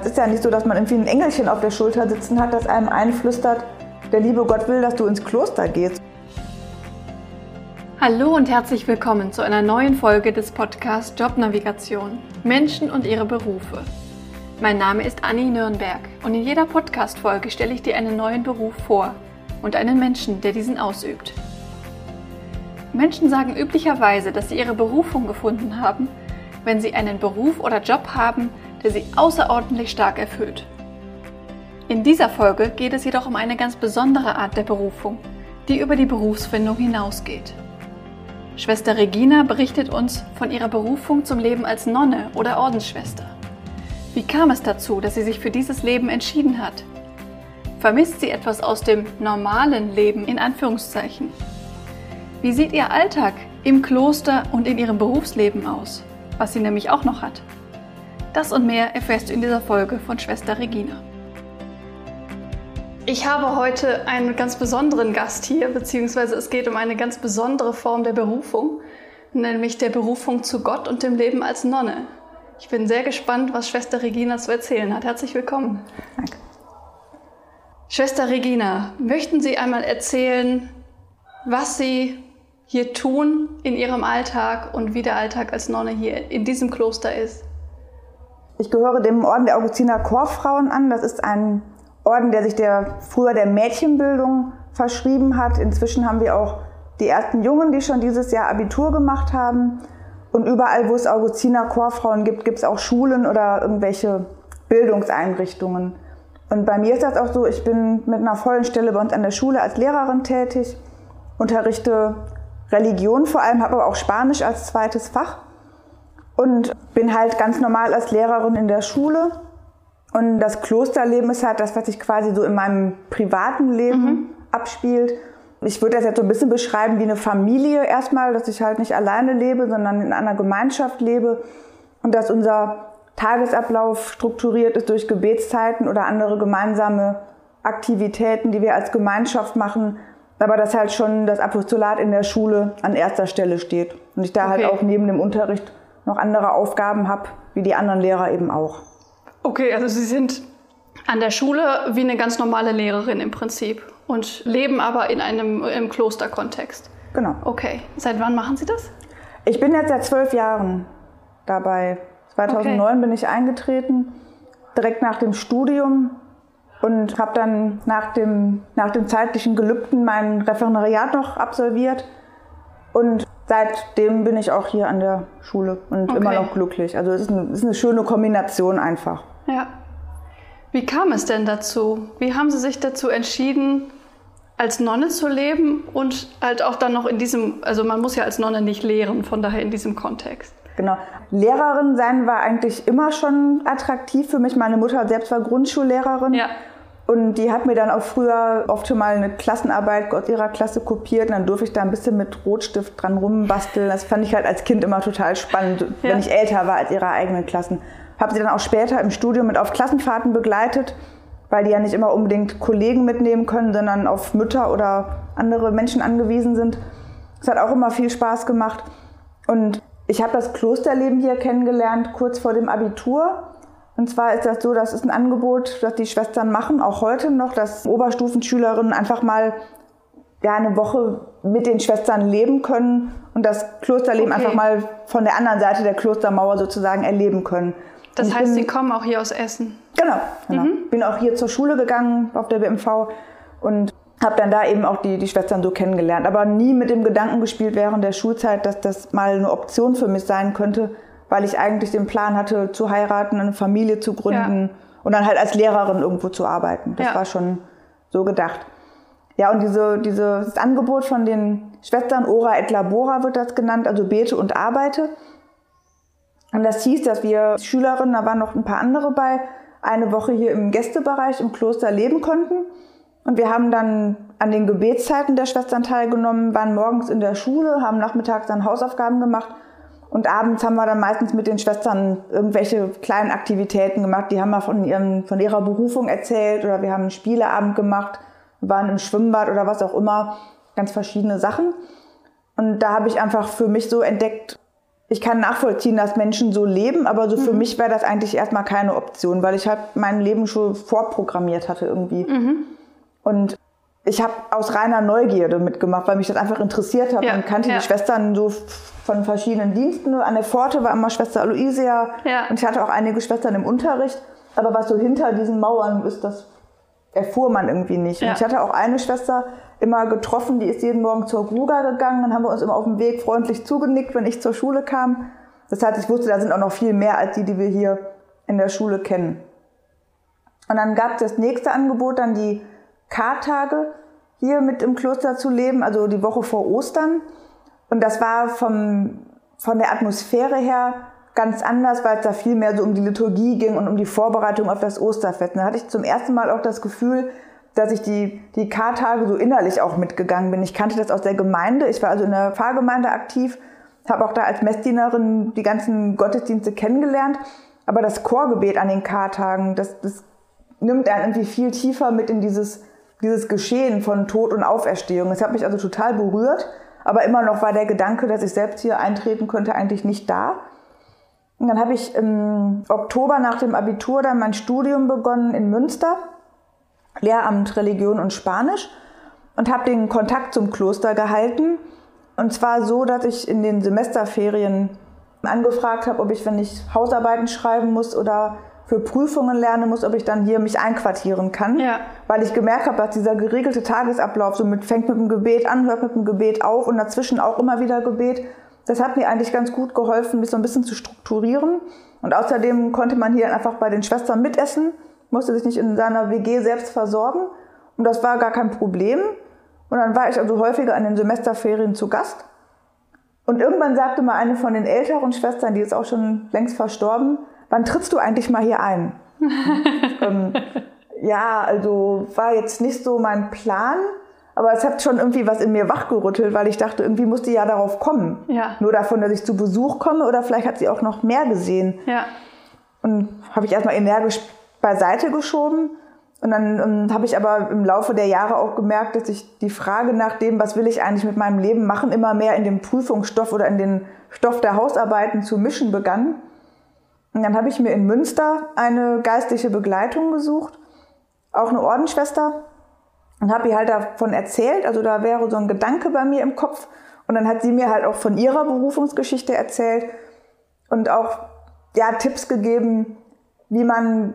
Es ist ja nicht so, dass man irgendwie ein Engelchen auf der Schulter sitzen hat, das einem einflüstert, der liebe Gott will, dass du ins Kloster gehst. Hallo und herzlich willkommen zu einer neuen Folge des Podcasts Jobnavigation Menschen und ihre Berufe. Mein Name ist Anni Nürnberg und in jeder Podcast-Folge stelle ich dir einen neuen Beruf vor und einen Menschen, der diesen ausübt. Menschen sagen üblicherweise, dass sie ihre Berufung gefunden haben, wenn sie einen Beruf oder Job haben, der sie außerordentlich stark erfüllt. In dieser Folge geht es jedoch um eine ganz besondere Art der Berufung, die über die Berufsfindung hinausgeht. Schwester Regina berichtet uns von ihrer Berufung zum Leben als Nonne oder Ordensschwester. Wie kam es dazu, dass sie sich für dieses Leben entschieden hat? Vermisst sie etwas aus dem normalen Leben in Anführungszeichen? Wie sieht ihr Alltag im Kloster und in ihrem Berufsleben aus, was sie nämlich auch noch hat? Das und mehr erfährst du in dieser Folge von Schwester Regina. Ich habe heute einen ganz besonderen Gast hier, beziehungsweise es geht um eine ganz besondere Form der Berufung, nämlich der Berufung zu Gott und dem Leben als Nonne. Ich bin sehr gespannt, was Schwester Regina zu erzählen hat. Herzlich willkommen. Danke. Schwester Regina, möchten Sie einmal erzählen, was Sie hier tun in Ihrem Alltag und wie der Alltag als Nonne hier in diesem Kloster ist? Ich gehöre dem Orden der Augustiner Chorfrauen an. Das ist ein Orden, der sich der, früher der Mädchenbildung verschrieben hat. Inzwischen haben wir auch die ersten Jungen, die schon dieses Jahr Abitur gemacht haben. Und überall, wo es Augustiner Chorfrauen gibt, gibt es auch Schulen oder irgendwelche Bildungseinrichtungen. Und bei mir ist das auch so, ich bin mit einer vollen Stelle bei uns an der Schule als Lehrerin tätig, unterrichte Religion vor allem, habe aber auch Spanisch als zweites Fach und bin halt ganz normal als Lehrerin in der Schule. Und das Klosterleben ist halt das, was sich quasi so in meinem privaten Leben mhm. abspielt. Ich würde das jetzt so ein bisschen beschreiben wie eine Familie erstmal, dass ich halt nicht alleine lebe, sondern in einer Gemeinschaft lebe und dass unser Tagesablauf strukturiert ist durch Gebetszeiten oder andere gemeinsame Aktivitäten, die wir als Gemeinschaft machen, aber dass halt schon das Apostolat in der Schule an erster Stelle steht und ich da halt okay. halt auch neben dem Unterricht noch andere Aufgaben habe, wie die anderen Lehrer eben auch. Okay, also Sie sind an der Schule wie eine ganz normale Lehrerin im Prinzip und leben aber in einem im Klosterkontext. Genau. Okay. Seit wann machen Sie das? Ich bin jetzt seit zwölf Jahren dabei. 2009 okay. bin ich eingetreten, direkt nach dem Studium und habe dann nach dem, nach dem zeitlichen Gelübden mein Referendariat noch absolviert und seitdem bin ich auch hier an der Schule und okay. immer noch glücklich. Also es ist, eine, es ist eine schöne Kombination einfach. Ja. Wie kam es denn dazu? Wie haben Sie sich dazu entschieden, als Nonne zu leben und halt auch dann noch in diesem, also man muss ja als Nonne nicht lehren, von daher in diesem Kontext. Genau. Lehrerin sein war eigentlich immer schon attraktiv für mich. Meine Mutter selbst war Grundschullehrerin. Ja. Und die hat mir dann auch früher oft schon mal eine Klassenarbeit aus ihrer Klasse kopiert. Und dann durfte ich da ein bisschen mit Rotstift dran rumbasteln. Das fand ich halt als Kind immer total spannend, ja. wenn ich älter war als ihre eigenen Klassen. Habe sie dann auch später im Studium mit auf Klassenfahrten begleitet, weil die ja nicht immer unbedingt Kollegen mitnehmen können, sondern auf Mütter oder andere Menschen angewiesen sind. Das hat auch immer viel Spaß gemacht. Und ich habe das Klosterleben hier kennengelernt kurz vor dem Abitur und zwar ist das so, das ist ein Angebot, das die Schwestern machen, auch heute noch, dass Oberstufenschülerinnen einfach mal ja, eine Woche mit den Schwestern leben können und das Klosterleben okay. einfach mal von der anderen Seite der Klostermauer sozusagen erleben können. Das heißt, bin, Sie kommen auch hier aus Essen? Genau, genau. Mhm. Bin auch hier zur Schule gegangen auf der BMV und habe dann da eben auch die, die Schwestern so kennengelernt. Aber nie mit dem Gedanken gespielt während der Schulzeit, dass das mal eine Option für mich sein könnte, weil ich eigentlich den Plan hatte, zu heiraten, eine Familie zu gründen ja. und dann halt als Lehrerin irgendwo zu arbeiten. Das ja. war schon so gedacht. Ja, und diese, dieses Angebot von den Schwestern Ora et Labora wird das genannt, also bete und arbeite. Und das hieß, dass wir Schülerinnen, da waren noch ein paar andere bei, eine Woche hier im Gästebereich im Kloster leben konnten. Und wir haben dann an den Gebetszeiten der Schwestern teilgenommen, waren morgens in der Schule, haben nachmittags dann Hausaufgaben gemacht und abends haben wir dann meistens mit den Schwestern irgendwelche kleinen Aktivitäten gemacht. Die haben mal von, ihrem, von ihrer Berufung erzählt oder wir haben einen Spieleabend gemacht, waren im Schwimmbad oder was auch immer. Ganz verschiedene Sachen. Und da habe ich einfach für mich so entdeckt, ich kann nachvollziehen, dass Menschen so leben, aber so für Mhm. mich wäre das eigentlich erstmal keine Option, weil ich halt mein Leben schon vorprogrammiert hatte irgendwie. Mhm. Und ich habe aus reiner Neugierde mitgemacht, weil mich das einfach interessiert hat. Ja, Man kannte ja. die Schwestern so von verschiedenen Diensten. An der Pforte war immer Schwester Aloysia Ja. und ich hatte auch einige Schwestern im Unterricht. Aber was so hinter diesen Mauern ist, das erfuhr man irgendwie nicht. Und ich hatte auch eine Schwester immer getroffen, die ist jeden Morgen zur Gruga gegangen. Dann haben wir uns immer auf dem Weg freundlich zugenickt, wenn ich zur Schule kam. Das heißt, ich wusste, da sind auch noch viel mehr als die, die wir hier in der Schule kennen. Und dann gab es das nächste Angebot, dann die Kartage hier mit im Kloster zu leben, also die Woche vor Ostern. Und das war vom, von der Atmosphäre her ganz anders, weil es da viel mehr so um die Liturgie ging und um die Vorbereitung auf das Osterfest. Da hatte ich zum ersten Mal auch das Gefühl, dass ich die, die Kartage so innerlich auch mitgegangen bin. Ich kannte das aus der Gemeinde. Ich war also in der Pfarrgemeinde aktiv, habe auch da als Messdienerin die ganzen Gottesdienste kennengelernt. Aber das Chorgebet an den Kartagen, das, das nimmt einen irgendwie viel tiefer mit in dieses, dieses Geschehen von Tod und Auferstehung. Das hat mich also total berührt. Aber immer noch war der Gedanke, dass ich selbst hier eintreten könnte, eigentlich nicht da. Und dann habe ich im Oktober nach dem Abitur dann mein Studium begonnen in Münster, Lehramt Religion und Spanisch und habe den Kontakt zum Kloster gehalten. Und zwar so, dass ich in den Semesterferien angefragt habe, ob ich, wenn ich Hausarbeiten schreiben muss oder für Prüfungen lernen muss, ob ich dann hier mich einquartieren kann. Ja. Weil ich gemerkt habe, dass dieser geregelte Tagesablauf so mit, fängt mit dem Gebet an, hört mit dem Gebet auf und dazwischen auch immer wieder Gebet. Das hat mir eigentlich ganz gut geholfen, mich so ein bisschen zu strukturieren. Und außerdem konnte man hier einfach bei den Schwestern mitessen, musste sich nicht in seiner WG selbst versorgen. Und das war gar kein Problem. Und dann war ich also häufiger an den Semesterferien zu Gast. Und irgendwann sagte mal eine von den älteren Schwestern, die ist auch schon längst verstorben, wann trittst du eigentlich mal hier ein? ähm, ja, also war jetzt nicht so mein Plan, aber es hat schon irgendwie was in mir wachgerüttelt, weil ich dachte, irgendwie muss die ja darauf kommen. Ja. Nur davon, dass ich zu Besuch komme oder vielleicht hat sie auch noch mehr gesehen. Ja. Und habe ich erstmal energisch beiseite geschoben. Und dann ähm, habe ich aber im Laufe der Jahre auch gemerkt, dass ich die Frage nach dem, was will ich eigentlich mit meinem Leben machen, immer mehr in den Prüfungsstoff oder in den Stoff der Hausarbeiten zu mischen begann. Und dann habe ich mir in Münster eine geistliche Begleitung gesucht, auch eine Ordensschwester, und habe ihr halt davon erzählt. Also da wäre so ein Gedanke bei mir im Kopf. Und dann hat sie mir halt auch von ihrer Berufungsgeschichte erzählt und auch ja, Tipps gegeben, wie man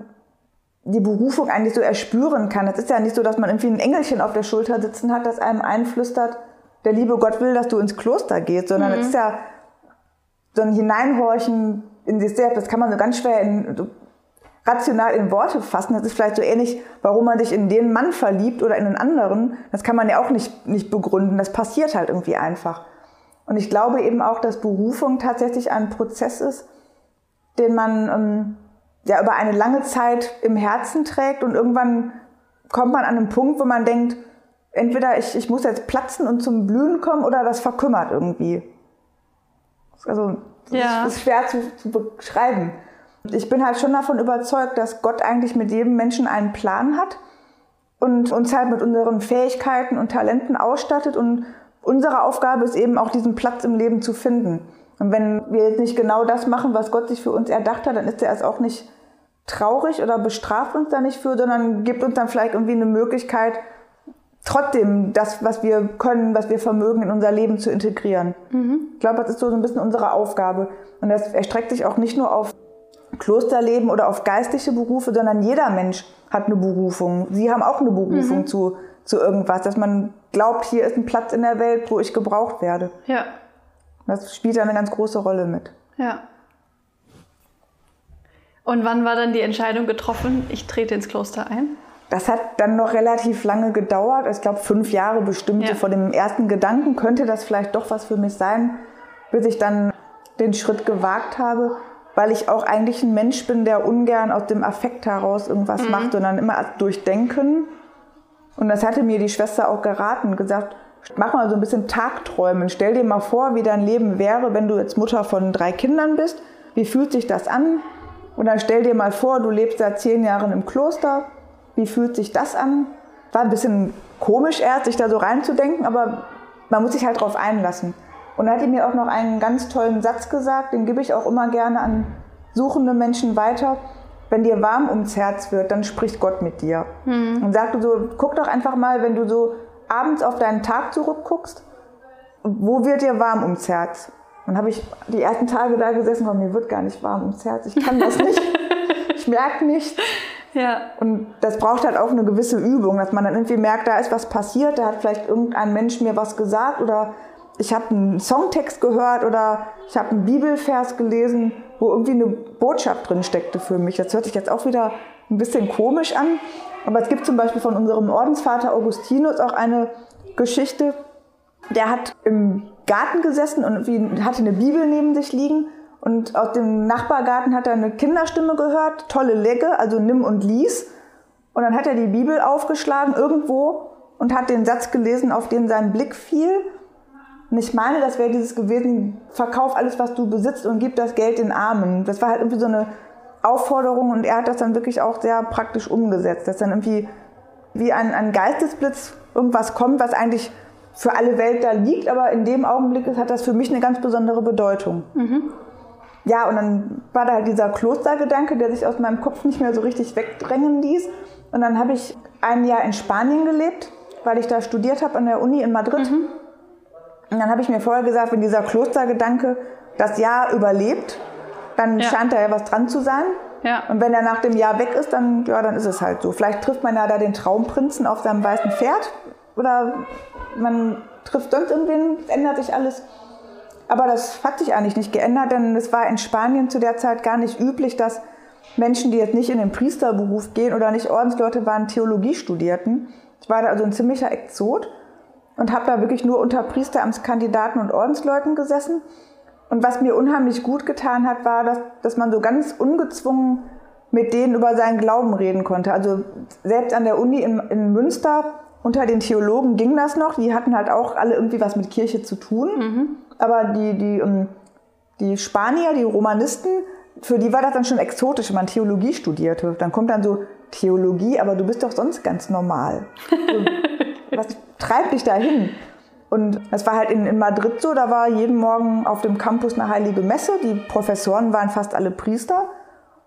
die Berufung eigentlich so erspüren kann. Es ist ja nicht so, dass man irgendwie ein Engelchen auf der Schulter sitzen hat, das einem einflüstert, der liebe Gott will, dass du ins Kloster gehst, sondern es ist ja so ein Hineinhorchen in sich selbst. Das kann man so ganz schwer in, so rational in Worte fassen. Das ist vielleicht so ähnlich, warum man sich in den Mann verliebt oder in einen anderen. Das kann man ja auch nicht, nicht begründen. Das passiert halt irgendwie einfach. Und ich glaube eben auch, dass Berufung tatsächlich ein Prozess ist, den man ähm, ja über eine lange Zeit im Herzen trägt und irgendwann kommt man an einen Punkt, wo man denkt, entweder ich, ich muss jetzt platzen und zum Blühen kommen oder das verkümmert irgendwie. Also das Ja. ist schwer zu, zu beschreiben. Ich bin halt schon davon überzeugt, dass Gott eigentlich mit jedem Menschen einen Plan hat und uns halt mit unseren Fähigkeiten und Talenten ausstattet und unsere Aufgabe ist eben auch diesen Platz im Leben zu finden. Und wenn wir jetzt nicht genau das machen, was Gott sich für uns erdacht hat, dann ist er es auch nicht traurig oder bestraft uns da nicht für, sondern gibt uns dann vielleicht irgendwie eine Möglichkeit, trotzdem das, was wir können, was wir vermögen, in unser Leben zu integrieren. Ich glaube, das ist so ein bisschen unsere Aufgabe. Und das erstreckt sich auch nicht nur auf Klosterleben oder auf geistliche Berufe, sondern jeder Mensch hat eine Berufung. Sie haben auch eine Berufung zu, zu irgendwas, dass man glaubt, hier ist ein Platz in der Welt, wo ich gebraucht werde. Ja. Das spielt ja eine ganz große Rolle mit. Ja. Und wann war dann die Entscheidung getroffen, ich trete ins Kloster ein? Das hat dann noch relativ lange gedauert. Ich glaube, fünf Jahre bestimmt. Ja. Vor dem ersten Gedanken könnte das vielleicht doch was für mich sein, bis ich dann den Schritt gewagt habe, weil ich auch eigentlich ein Mensch bin, der ungern aus dem Affekt heraus irgendwas macht, sondern immer durchdenken. Und das hatte mir die Schwester auch geraten, gesagt, mach mal so ein bisschen Tagträumen. Stell dir mal vor, wie dein Leben wäre, wenn du jetzt Mutter von drei Kindern bist. Wie fühlt sich das an? Und dann stell dir mal vor, du lebst seit zehn Jahren im Kloster. Wie fühlt sich das an? War ein bisschen komisch erst, sich da so reinzudenken, aber man muss sich halt drauf einlassen. Und da hat er mir auch noch einen ganz tollen Satz gesagt, den gebe ich auch immer gerne an suchende Menschen weiter. Wenn dir warm ums Herz wird, dann spricht Gott mit dir. Mhm. Und sagt du so, guck doch einfach mal, wenn du so abends auf deinen Tag zurückguckst, wo wird dir warm ums Herz? Dann habe ich die ersten Tage da gesessen, und mir wird gar nicht warm ums Herz. Ich kann das nicht. ich merke nichts. Ja. Und das braucht halt auch eine gewisse Übung, dass man dann irgendwie merkt, da ist was passiert, da hat vielleicht irgendein Mensch mir was gesagt oder ich habe einen Songtext gehört oder ich habe einen Bibelvers gelesen, wo irgendwie eine Botschaft drin steckte für mich. Das hört sich jetzt auch wieder ein bisschen komisch an, aber es gibt zum Beispiel von unserem Ordensvater Augustinus auch eine Geschichte, der hat im Garten gesessen und hatte eine Bibel neben sich liegen und aus dem Nachbargarten hat er eine Kinderstimme gehört, tolle Legge, also nimm und lies. Und dann hat er die Bibel aufgeschlagen irgendwo und hat den Satz gelesen, auf den sein Blick fiel. Und ich meine, das wäre dieses gewesen, verkauf alles, was du besitzt und gib das Geld den Armen. Das war halt irgendwie so eine Aufforderung und er hat das dann wirklich auch sehr praktisch umgesetzt, dass dann irgendwie wie ein, ein Geistesblitz irgendwas kommt, was eigentlich für alle Welt da liegt, aber in dem Augenblick hat das für mich eine ganz besondere Bedeutung. Mhm. Ja, und dann war da halt dieser Klostergedanke, der sich aus meinem Kopf nicht mehr so richtig wegdrängen ließ. Und dann habe ich ein Jahr in Spanien gelebt, weil ich da studiert habe an der Uni in Madrid. Mhm. Und dann habe ich mir vorher gesagt, wenn dieser Klostergedanke das Jahr überlebt, dann ja. scheint da ja was dran zu sein. Ja. Und wenn er nach dem Jahr weg ist, dann, ja, dann ist es halt so. Vielleicht trifft man ja da den Traumprinzen auf seinem weißen Pferd oder man trifft sonst irgendwen, ändert sich alles. Aber das hat sich eigentlich nicht geändert, denn es war in Spanien zu der Zeit gar nicht üblich, dass Menschen, die jetzt nicht in den Priesterberuf gehen oder nicht Ordensleute waren, Theologie studierten. Ich war da also ein ziemlicher Exot und habe da wirklich nur unter Priesteramtskandidaten und Ordensleuten gesessen. Und was mir unheimlich gut getan hat, war, dass, dass man so ganz ungezwungen mit denen über seinen Glauben reden konnte. Also selbst an der Uni in, in Münster unter den Theologen ging das noch. Die hatten halt auch alle irgendwie was mit Kirche zu tun. Mhm. Aber die, die, ähm, die Spanier, die Romanisten, für die war das dann schon exotisch, wenn man Theologie studierte. Dann kommt dann so Theologie, aber du bist doch sonst ganz normal. So, was treibt dich dahin? Und das war halt in, in Madrid so, da war jeden Morgen auf dem Campus eine heilige Messe. Die Professoren waren fast alle Priester.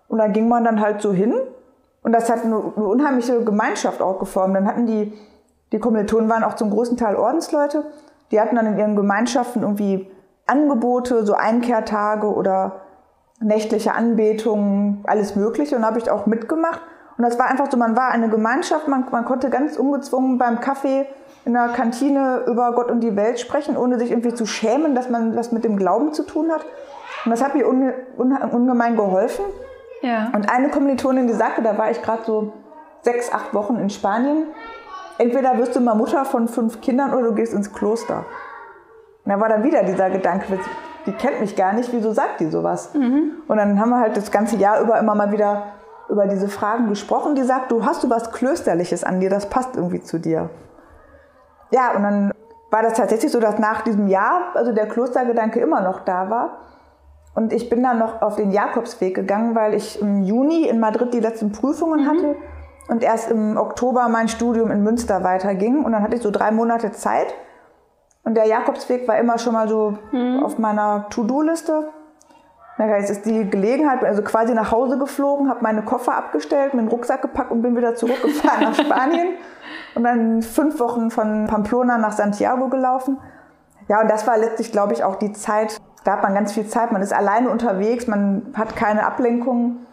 Und da ging man dann halt so hin. Und das hat eine, eine unheimliche Gemeinschaft auch geformt. Dann hatten die, die Kommilitonen waren auch zum großen Teil Ordensleute. Die hatten dann in ihren Gemeinschaften irgendwie Angebote, so Einkehrtage oder nächtliche Anbetungen, alles Mögliche. Und da habe ich auch mitgemacht. Und das war einfach so, man war eine Gemeinschaft, man, man konnte ganz ungezwungen beim Kaffee in der Kantine über Gott und die Welt sprechen, ohne sich irgendwie zu schämen, dass man was mit dem Glauben zu tun hat. Und das hat mir unge ungemein geholfen. Ja. Und eine Kommilitonin, die sagte, da war ich gerade so sechs, acht Wochen in Spanien, entweder wirst du mal Mutter von fünf Kindern oder du gehst ins Kloster. Und da war dann wieder dieser Gedanke, die kennt mich gar nicht, wieso sagt die sowas? Mhm. Und dann haben wir halt das ganze Jahr über immer mal wieder über diese Fragen gesprochen. Die sagt, du hast du was Klösterliches an dir, das passt irgendwie zu dir. Ja, und dann war das tatsächlich so, dass nach diesem Jahr, also der Klostergedanke immer noch da war. Und ich bin dann noch auf den Jakobsweg gegangen, weil ich im Juni in Madrid die letzten Prüfungen mhm. hatte und erst im Oktober mein Studium in Münster weiterging. Und dann hatte ich so drei Monate Zeit. Und der Jakobsweg war immer schon mal so mhm. auf meiner To-Do-Liste. Jetzt ist die Gelegenheit, also quasi nach Hause geflogen, habe meine Koffer abgestellt, dem Rucksack gepackt und bin wieder zurückgefahren nach Spanien. Und dann fünf Wochen von Pamplona nach Santiago gelaufen. Ja, und das war letztlich, glaube ich, auch die Zeit, da hat man ganz viel Zeit, man ist alleine unterwegs, man hat keine Ablenkung.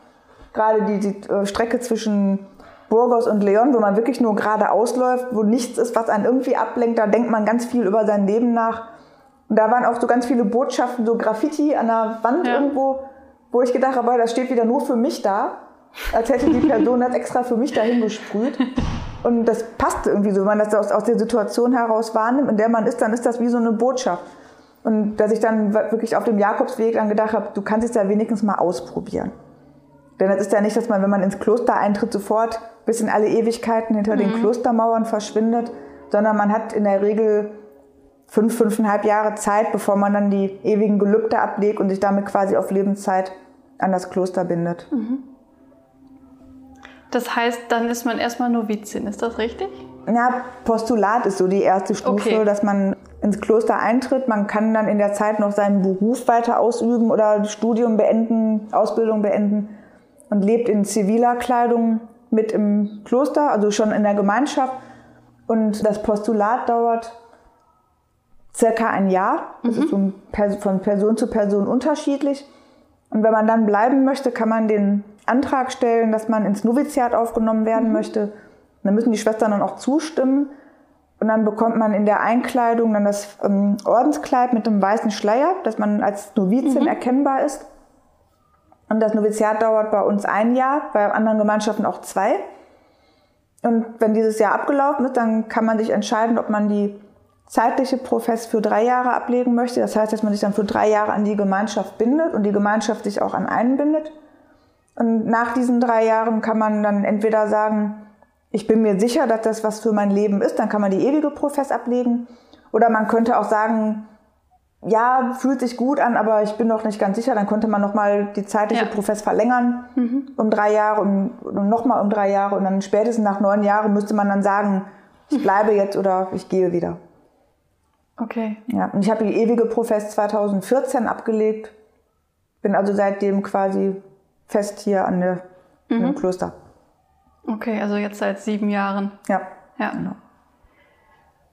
Gerade die, die äh, Strecke zwischen Burgos und Leon, wo man wirklich nur geradeaus läuft, wo nichts ist, was einen irgendwie ablenkt. Da denkt man ganz viel über sein Leben nach. Und da waren auch so ganz viele Botschaften, so Graffiti an der Wand ja. irgendwo, wo ich gedacht habe, das steht wieder nur für mich da. Als hätte die Person das extra für mich dahin gesprüht. Und das passt irgendwie so, wenn man das aus, aus der Situation heraus wahrnimmt, in der man ist, dann ist das wie so eine Botschaft. Und dass ich dann wirklich auf dem Jakobsweg dann gedacht habe, du kannst es ja wenigstens mal ausprobieren. Denn es ist ja nicht, dass man, wenn man ins Kloster eintritt, sofort bis in alle Ewigkeiten hinter mhm. den Klostermauern verschwindet, sondern man hat in der Regel fünf, fünfeinhalb Jahre Zeit, bevor man dann die ewigen Gelübde ablegt und sich damit quasi auf Lebenszeit an das Kloster bindet. Mhm. Das heißt, dann ist man erstmal Novizin, ist das richtig? Ja, Postulat ist so die erste Stufe, Okay. dass man ins Kloster eintritt. Man kann dann in der Zeit noch seinen Beruf weiter ausüben oder Studium beenden, Ausbildung beenden und lebt in ziviler Kleidung mit im Kloster, also schon in der Gemeinschaft. Und das Postulat dauert circa ein Jahr. Das ist ein Pers- von Person zu Person unterschiedlich. Und wenn man dann bleiben möchte, kann man den Antrag stellen, dass man ins Noviziat aufgenommen werden möchte. Dann müssen die Schwestern dann auch zustimmen. Und dann bekommt man in der Einkleidung dann das ähm, Ordenskleid mit dem weißen Schleier, dass man als Novizin erkennbar ist. Und das Noviziat dauert bei uns ein Jahr, bei anderen Gemeinschaften auch zwei. Und wenn dieses Jahr abgelaufen ist, dann kann man sich entscheiden, ob man die zeitliche Profess für drei Jahre ablegen möchte. Das heißt, dass man sich dann für drei Jahre an die Gemeinschaft bindet und die Gemeinschaft sich auch an einen bindet. Und nach diesen drei Jahren kann man dann entweder sagen, ich bin mir sicher, dass das was für mein Leben ist, dann kann man die ewige Profess ablegen. Oder man könnte auch sagen, ja, fühlt sich gut an, aber ich bin noch nicht ganz sicher, dann könnte man nochmal die zeitliche Ja. Profess verlängern um drei Jahre und, und nochmal um drei Jahre und dann spätestens nach neun Jahren müsste man dann sagen, ich bleibe jetzt oder ich gehe wieder. Okay. Ja, und ich habe die ewige Profess 2014 abgelegt, bin also seitdem quasi fest hier an der, im Kloster. Okay, also jetzt seit sieben Jahren. Ja. Ja. Genau.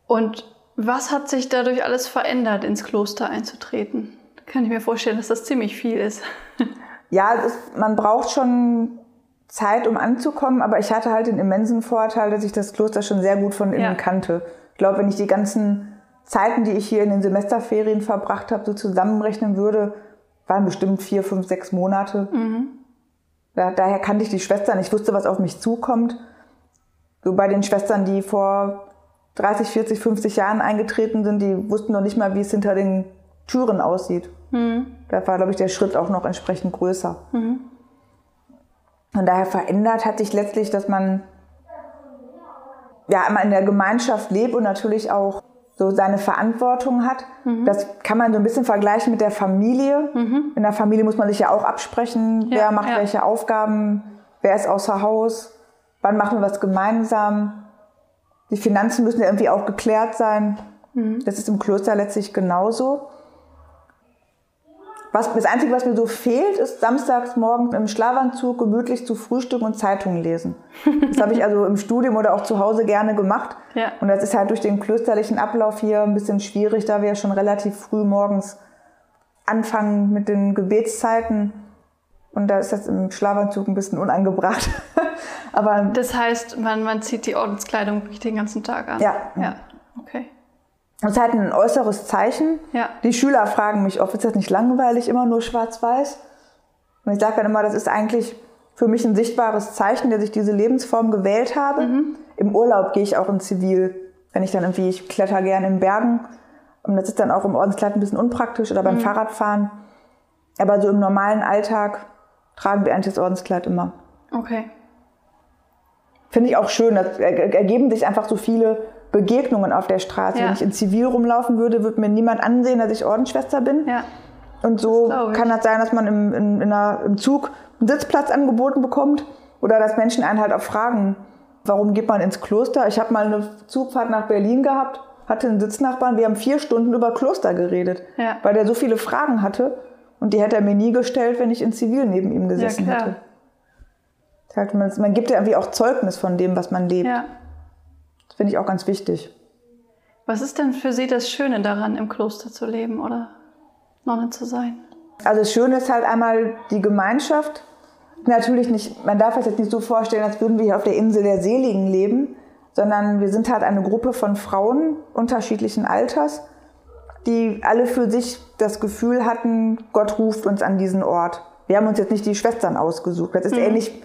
Und was hat sich dadurch alles verändert, ins Kloster einzutreten? Kann ich mir vorstellen, dass das ziemlich viel ist. Ja, ist, man braucht schon Zeit, um anzukommen, aber ich hatte halt den immensen Vorteil, dass ich das Kloster schon sehr gut von innen Ja. kannte. Ich glaube, wenn ich die ganzen Zeiten, die ich hier in den Semesterferien verbracht habe, so zusammenrechnen würde, waren bestimmt vier, fünf, sechs Monate. Da, daher kannte ich die Schwestern, ich wusste, was auf mich zukommt. So bei den Schwestern, die vor 30, 40, 50 Jahren eingetreten sind, die wussten noch nicht mal, wie es hinter den Türen aussieht. Da war, glaube ich, der Schritt auch noch entsprechend größer. Und daher verändert hat sich letztlich, dass man ja immer in der Gemeinschaft lebt und natürlich auch so seine Verantwortung hat. Das kann man so ein bisschen vergleichen mit der Familie. In der Familie muss man sich ja auch absprechen, Ja, wer macht ja. welche Aufgaben, wer ist außer Haus, wann machen wir was gemeinsam. Die Finanzen müssen ja irgendwie auch geklärt sein. Das ist im Kloster letztlich genauso. Was, das Einzige, was mir so fehlt, ist samstags morgens im Schlafanzug gemütlich zu frühstücken und Zeitungen lesen. Das habe ich also im Studium oder auch zu Hause gerne gemacht. Ja. Und das ist halt durch den klösterlichen Ablauf hier ein bisschen schwierig, da wir ja schon relativ früh morgens anfangen mit den Gebetszeiten. Und da ist das im Schlafanzug ein bisschen unangebracht. Aber Das heißt, man, man zieht die Ordenskleidung wirklich den ganzen Tag an. Ja. Ja. Okay. es ist halt ein äußeres Zeichen. Ja. Die Schüler fragen mich oft, ist das nicht langweilig, immer nur schwarz-weiß? Und ich sage dann immer, das ist eigentlich für mich ein sichtbares Zeichen, dass ich diese Lebensform gewählt habe. Im Urlaub gehe ich auch in Zivil, wenn ich dann irgendwie, ich kletter gerne in Bergen. Und das ist dann auch im Ordenskleid ein bisschen unpraktisch oder beim Fahrradfahren. Aber so im normalen Alltag tragen wir eigentlich das Ordenskleid immer. Okay. Finde ich auch schön. Da er- ergeben sich einfach so viele Begegnungen auf der Straße. Ja. Wenn ich in Zivil rumlaufen würde, würde mir niemand ansehen, dass ich Ordensschwester bin. Ja. Und so Das kann das sein, dass man im, in, in einer, im Zug einen Sitzplatz angeboten bekommt oder dass Menschen einen halt auch fragen, warum geht man ins Kloster? Ich habe mal eine Zugfahrt nach Berlin gehabt, hatte einen Sitznachbarn, wir haben vier Stunden über Kloster geredet, Ja. weil der so viele Fragen hatte und die hätte er mir nie gestellt, wenn ich in Zivil neben ihm gesessen klar. hätte. Heißt, Man, man gibt ja irgendwie auch Zeugnis von dem, was man lebt. Ja. Das finde ich auch ganz wichtig. Was ist denn für Sie das Schöne daran, im Kloster zu leben oder Nonne zu sein? Also das Schöne ist halt einmal die Gemeinschaft. Natürlich nicht, man darf es jetzt nicht so vorstellen, als würden wir hier auf der Insel der Seligen leben, sondern wir sind halt eine Gruppe von Frauen unterschiedlichen Alters, die alle für sich das Gefühl hatten, Gott ruft uns an diesen Ort. Wir haben uns jetzt nicht die Schwestern ausgesucht. Das ist ähnlich,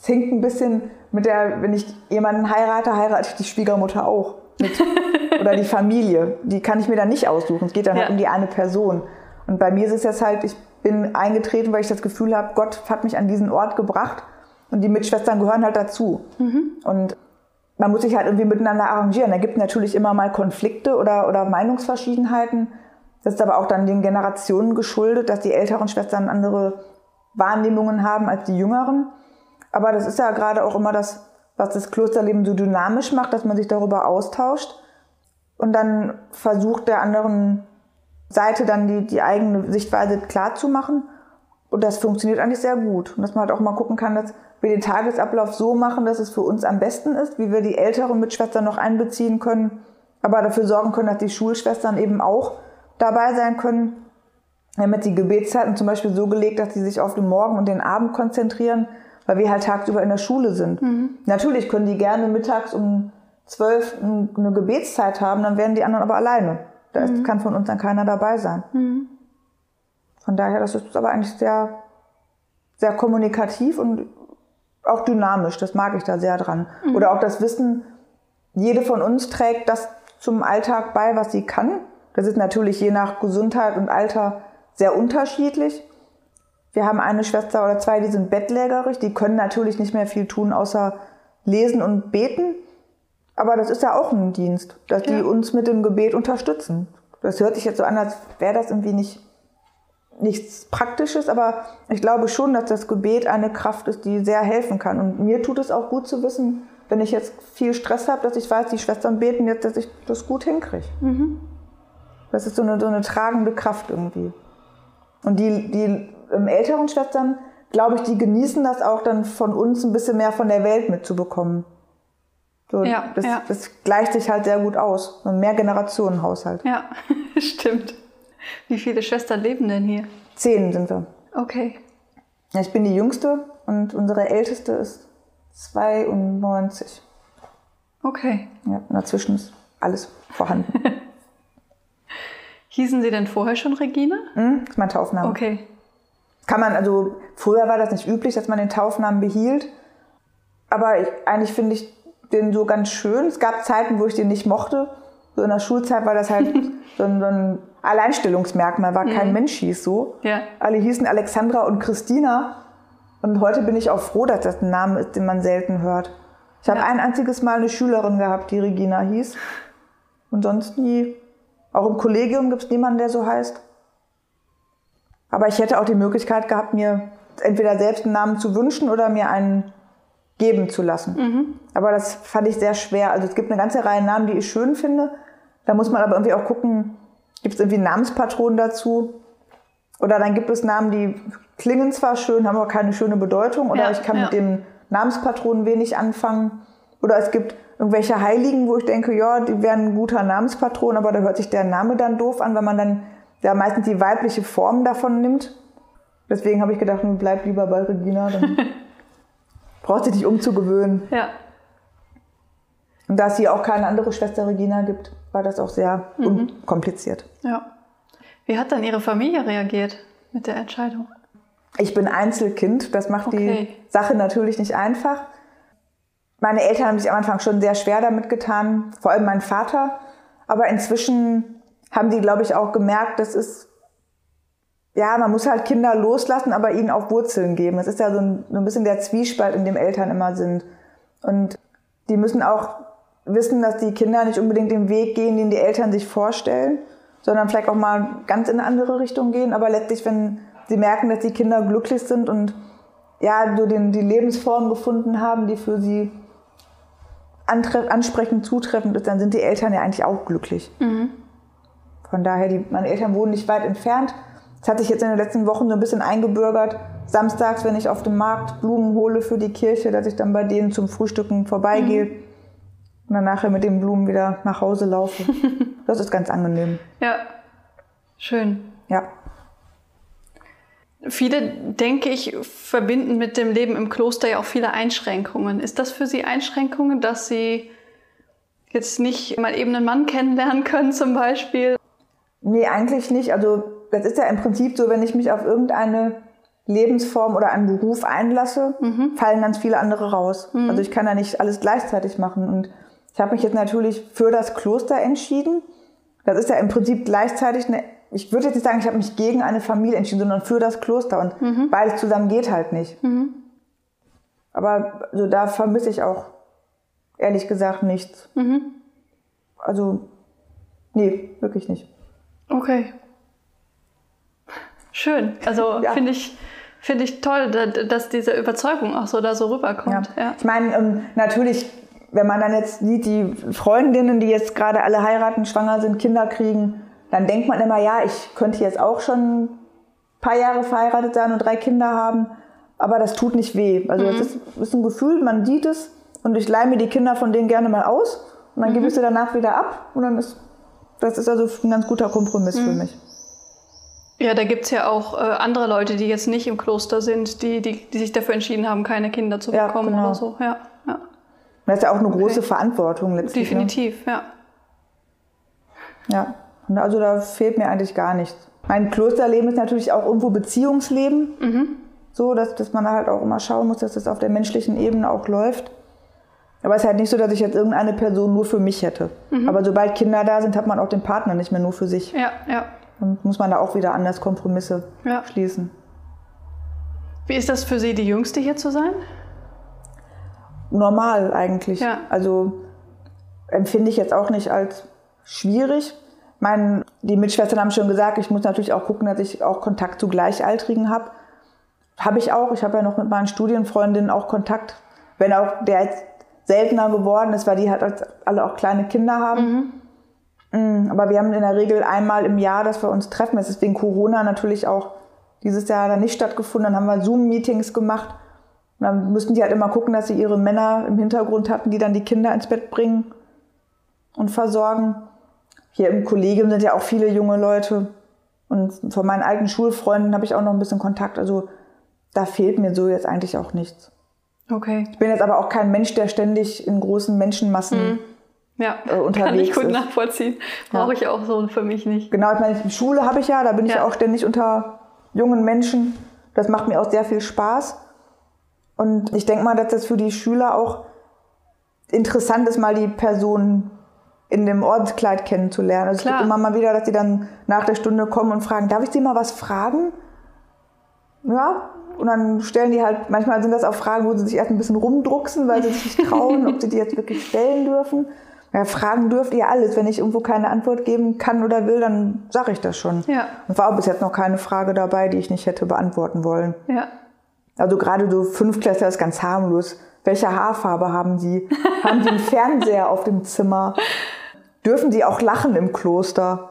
es hinkt ein bisschen mit der, wenn ich jemanden heirate, heirate ich die Schwiegermutter auch. Mit, oder die Familie. Die kann ich mir dann nicht aussuchen. Es geht dann Ja. halt um die eine Person. Und bei mir ist es jetzt halt, ich bin eingetreten, weil ich das Gefühl habe, Gott hat mich an diesen Ort gebracht und die Mitschwestern gehören halt dazu. Und man muss sich halt irgendwie miteinander arrangieren. Da gibt es natürlich immer mal Konflikte oder, oder Meinungsverschiedenheiten. Das ist aber auch dann den Generationen geschuldet, dass die älteren Schwestern andere Wahrnehmungen haben als die jüngeren. Aber das ist ja gerade auch immer das, was das Klosterleben so dynamisch macht, dass man sich darüber austauscht und dann versucht der anderen Seite dann die, die eigene Sichtweise klar zu machen. Und das funktioniert eigentlich sehr gut. Und dass man halt auch mal gucken kann, dass wir den Tagesablauf so machen, dass es für uns am besten ist, wie wir die älteren Mitschwestern noch einbeziehen können, aber dafür sorgen können, dass die Schulschwestern eben auch dabei sein können. Jetzt die Gebetszeiten zum Beispiel so gelegt, dass sie sich auf den Morgen und den Abend konzentrieren, weil wir halt tagsüber in der Schule sind. Mhm. Natürlich können die gerne mittags um zwölf eine Gebetszeit haben, dann werden die anderen aber alleine. Da mhm. kann von uns dann keiner dabei sein. Mhm. Von daher, das ist aber eigentlich sehr, sehr kommunikativ und auch dynamisch. Das mag ich da sehr dran. Mhm. Oder auch das Wissen, jede von uns trägt das zum Alltag bei, was sie kann. Das ist natürlich je nach Gesundheit und Alter sehr unterschiedlich. Wir haben eine Schwester oder zwei, die sind bettlägerig, die können natürlich nicht mehr viel tun, außer lesen und beten. Aber das ist ja auch ein Dienst, dass ja. die uns mit dem Gebet unterstützen. Das hört sich jetzt so an, als wäre das irgendwie nicht nichts Praktisches, aber ich glaube schon, dass das Gebet eine Kraft ist, die sehr helfen kann. Und mir tut es auch gut zu wissen, wenn ich jetzt viel Stress habe, dass ich weiß, die Schwestern beten jetzt, dass ich das gut hinkriege. Mhm. Das ist so eine, so eine tragende Kraft irgendwie. Und die, die älteren Schwestern, glaube ich, die genießen das auch dann von uns ein bisschen mehr von der Welt mitzubekommen. So, ja, das, ja. das gleicht sich halt sehr gut aus. Ein Mehrgenerationenhaushalt. Ja, stimmt. Wie viele Schwestern leben denn hier? Zehn sind wir. Okay. Ich bin die Jüngste und unsere Älteste ist 92. Okay. Ja, dazwischen ist alles vorhanden. Hießen Sie denn vorher schon Regine? Mhm, das ist mein Taufname. Okay. Kann man, also früher war das nicht üblich, dass man den Taufnamen behielt. Aber ich, eigentlich finde ich den so ganz schön. Es gab Zeiten, wo ich den nicht mochte. So in der Schulzeit war das halt so, ein, so ein, Alleinstellungsmerkmal, war kein mhm. Mensch hieß so. Ja. Alle hießen Alexandra und Christina. Und heute bin ich auch froh, dass das ein Name ist, den man selten hört. Ich habe ein einziges Mal eine Schülerin gehabt, die Regina hieß. Und sonst nie. Auch im Kollegium gibt es niemanden, der so heißt. Aber ich hätte auch die Möglichkeit gehabt, mir entweder selbst einen Namen zu wünschen oder mir einen geben zu lassen. Mhm. Aber das fand ich sehr schwer. Also es gibt eine ganze Reihe Namen, die ich schön finde. Da muss man aber irgendwie auch gucken, gibt es irgendwie einen Namenspatron dazu? Oder dann gibt es Namen, die klingen zwar schön, haben aber keine schöne Bedeutung. Oder ja, ich kann ja. mit dem Namenspatron wenig anfangen. Oder es gibt irgendwelche Heiligen, wo ich denke, ja, die wären ein guter Namenspatron, aber da hört sich der Name dann doof an, weil man dann ja meistens die weibliche Form davon nimmt. Deswegen habe ich gedacht, bleib lieber bei Regina, dann braucht sich nicht umzugewöhnen. Ja. Und da es hier auch keine andere Schwester Regina gibt, war das auch sehr mhm. unkompliziert. Ja. Wie hat dann Ihre Familie reagiert mit der Entscheidung? Ich bin Einzelkind, das macht okay. die Sache natürlich nicht einfach. Meine Eltern haben sich am Anfang schon sehr schwer damit getan, vor allem mein Vater. Aber inzwischen haben die, glaube ich, auch gemerkt, das ist, ja, man muss halt Kinder loslassen, aber ihnen auch Wurzeln geben. Es ist ja so ein, so ein bisschen der Zwiespalt, in dem Eltern immer sind. Und die müssen auch wissen, dass die Kinder nicht unbedingt den Weg gehen, den die Eltern sich vorstellen, sondern vielleicht auch mal ganz in eine andere Richtung gehen. Aber letztlich, wenn sie merken, dass die Kinder glücklich sind und ja, so den, die Lebensform gefunden haben, die für sie ansprechend zutreffend ist, dann sind die Eltern ja eigentlich auch glücklich. Mhm. Von daher, die, meine Eltern wohnen nicht weit entfernt. Das hat sich jetzt in den letzten Wochen so ein bisschen eingebürgert. Samstags, wenn ich auf dem Markt Blumen hole für die Kirche, dass ich dann bei denen zum Frühstücken vorbeigehe mhm. und dann nachher mit den Blumen wieder nach Hause laufe. das ist ganz angenehm. Ja, schön. Ja. Viele, denke ich, verbinden mit dem Leben im Kloster ja auch viele Einschränkungen. Ist das für Sie Einschränkungen, dass Sie jetzt nicht mal eben einen Mann kennenlernen können zum Beispiel? Nee, eigentlich nicht. Also das ist ja im Prinzip so, wenn ich mich auf irgendeine Lebensform oder einen Beruf einlasse, mhm. fallen ganz viele andere raus. Mhm. Also ich kann ja nicht alles gleichzeitig machen. Und ich habe mich jetzt natürlich für das Kloster entschieden. Das ist ja im Prinzip gleichzeitig eine ich würde jetzt nicht sagen, ich habe mich gegen eine Familie entschieden, sondern für das Kloster. Und mhm. beides zusammen geht halt nicht. Mhm. Aber so da vermisse ich auch ehrlich gesagt nichts. Mhm. Also, nee, wirklich nicht. Okay. Schön. Also ja. finde ich, Finde ich toll, dass diese Überzeugung auch so da so rüberkommt. Ja. ja. Ich meine, ähm, natürlich, wenn man dann jetzt sieht, die Freundinnen, die jetzt gerade alle heiraten, schwanger sind, Kinder kriegen, dann denkt man immer, ja, ich könnte jetzt auch schon ein paar Jahre verheiratet sein und drei Kinder haben, aber das tut nicht weh. Also mhm. das ist, ist, ein Gefühl, man sieht es und ich leihe mir die Kinder von denen gerne mal aus und dann mhm. gebe ich sie danach wieder ab und dann ist, das ist also ein ganz guter Kompromiss mhm. für mich. Ja, da gibt es ja auch äh, andere Leute, die jetzt nicht im Kloster sind, die, die, die sich dafür entschieden haben, keine Kinder zu bekommen ja, genau. oder so. Ja, ja. Das ist ja auch eine große Verantwortung letztlich. Ne? Definitiv, ne? ja. Ja, also da fehlt mir eigentlich gar nichts. Mein Klosterleben ist natürlich auch irgendwo Beziehungsleben. Mhm. So, dass, dass man halt auch immer schauen muss, dass das auf der menschlichen Ebene auch läuft. Aber es ist halt nicht so, dass ich jetzt irgendeine Person nur für mich hätte. Mhm. Aber sobald Kinder da sind, hat man auch den Partner nicht mehr nur für sich. Ja, ja. Dann muss man da auch wieder anders Kompromisse ja. schließen. Wie ist das für Sie, die Jüngste hier zu sein? Normal eigentlich. Ja. Also empfinde ich jetzt auch nicht als schwierig. Mein, die Mitschwestern haben schon gesagt, ich muss natürlich auch gucken, dass ich auch Kontakt zu Gleichaltrigen habe. Habe ich auch. Ich habe ja noch mit meinen Studienfreundinnen auch Kontakt, wenn auch der jetzt seltener geworden ist, weil die halt alle auch kleine Kinder haben. Mhm. Mm, aber wir haben in der Regel einmal im Jahr, dass wir uns treffen. Es ist wegen Corona natürlich auch dieses Jahr dann nicht stattgefunden. Dann haben wir Zoom-Meetings gemacht. Und dann müssten die halt immer gucken, dass sie ihre Männer im Hintergrund hatten, die dann die Kinder ins Bett bringen und versorgen. Hier im Kollegium sind ja auch viele junge Leute. Und von meinen alten Schulfreunden habe ich auch noch ein bisschen Kontakt. Also da fehlt mir so jetzt eigentlich auch nichts. Okay. Ich bin jetzt aber auch kein Mensch, der ständig in großen Menschenmassen mhm ja, äh, unterwegs kann ich gut ist. nachvollziehen. Brauche ja. ich auch so für mich nicht. Genau, ich meine, Schule habe ich ja, da bin ja. ich auch ständig unter jungen Menschen. Das macht mir auch sehr viel Spaß. Und ich denke mal, dass das für die Schüler auch interessant ist, mal die Person in dem Ordenskleid kennenzulernen. Also Klar. es gibt immer mal wieder, dass sie dann nach der Stunde kommen und fragen, darf ich Sie mal was fragen? Ja, und dann stellen die halt, manchmal sind das auch Fragen, wo sie sich erst ein bisschen rumdrucksen, weil sie sich nicht trauen, ob sie die jetzt wirklich stellen dürfen. Ja, fragen dürft ihr alles. Wenn ich irgendwo keine Antwort geben kann oder will, dann sage ich das schon. Ja. Und war auch bis jetzt noch keine Frage dabei, die ich nicht hätte beantworten wollen. Ja. Also gerade so Fünftklässler ist ganz harmlos. Welche Haarfarbe haben Sie? haben Sie einen Fernseher auf dem Zimmer? Dürfen Sie auch lachen im Kloster?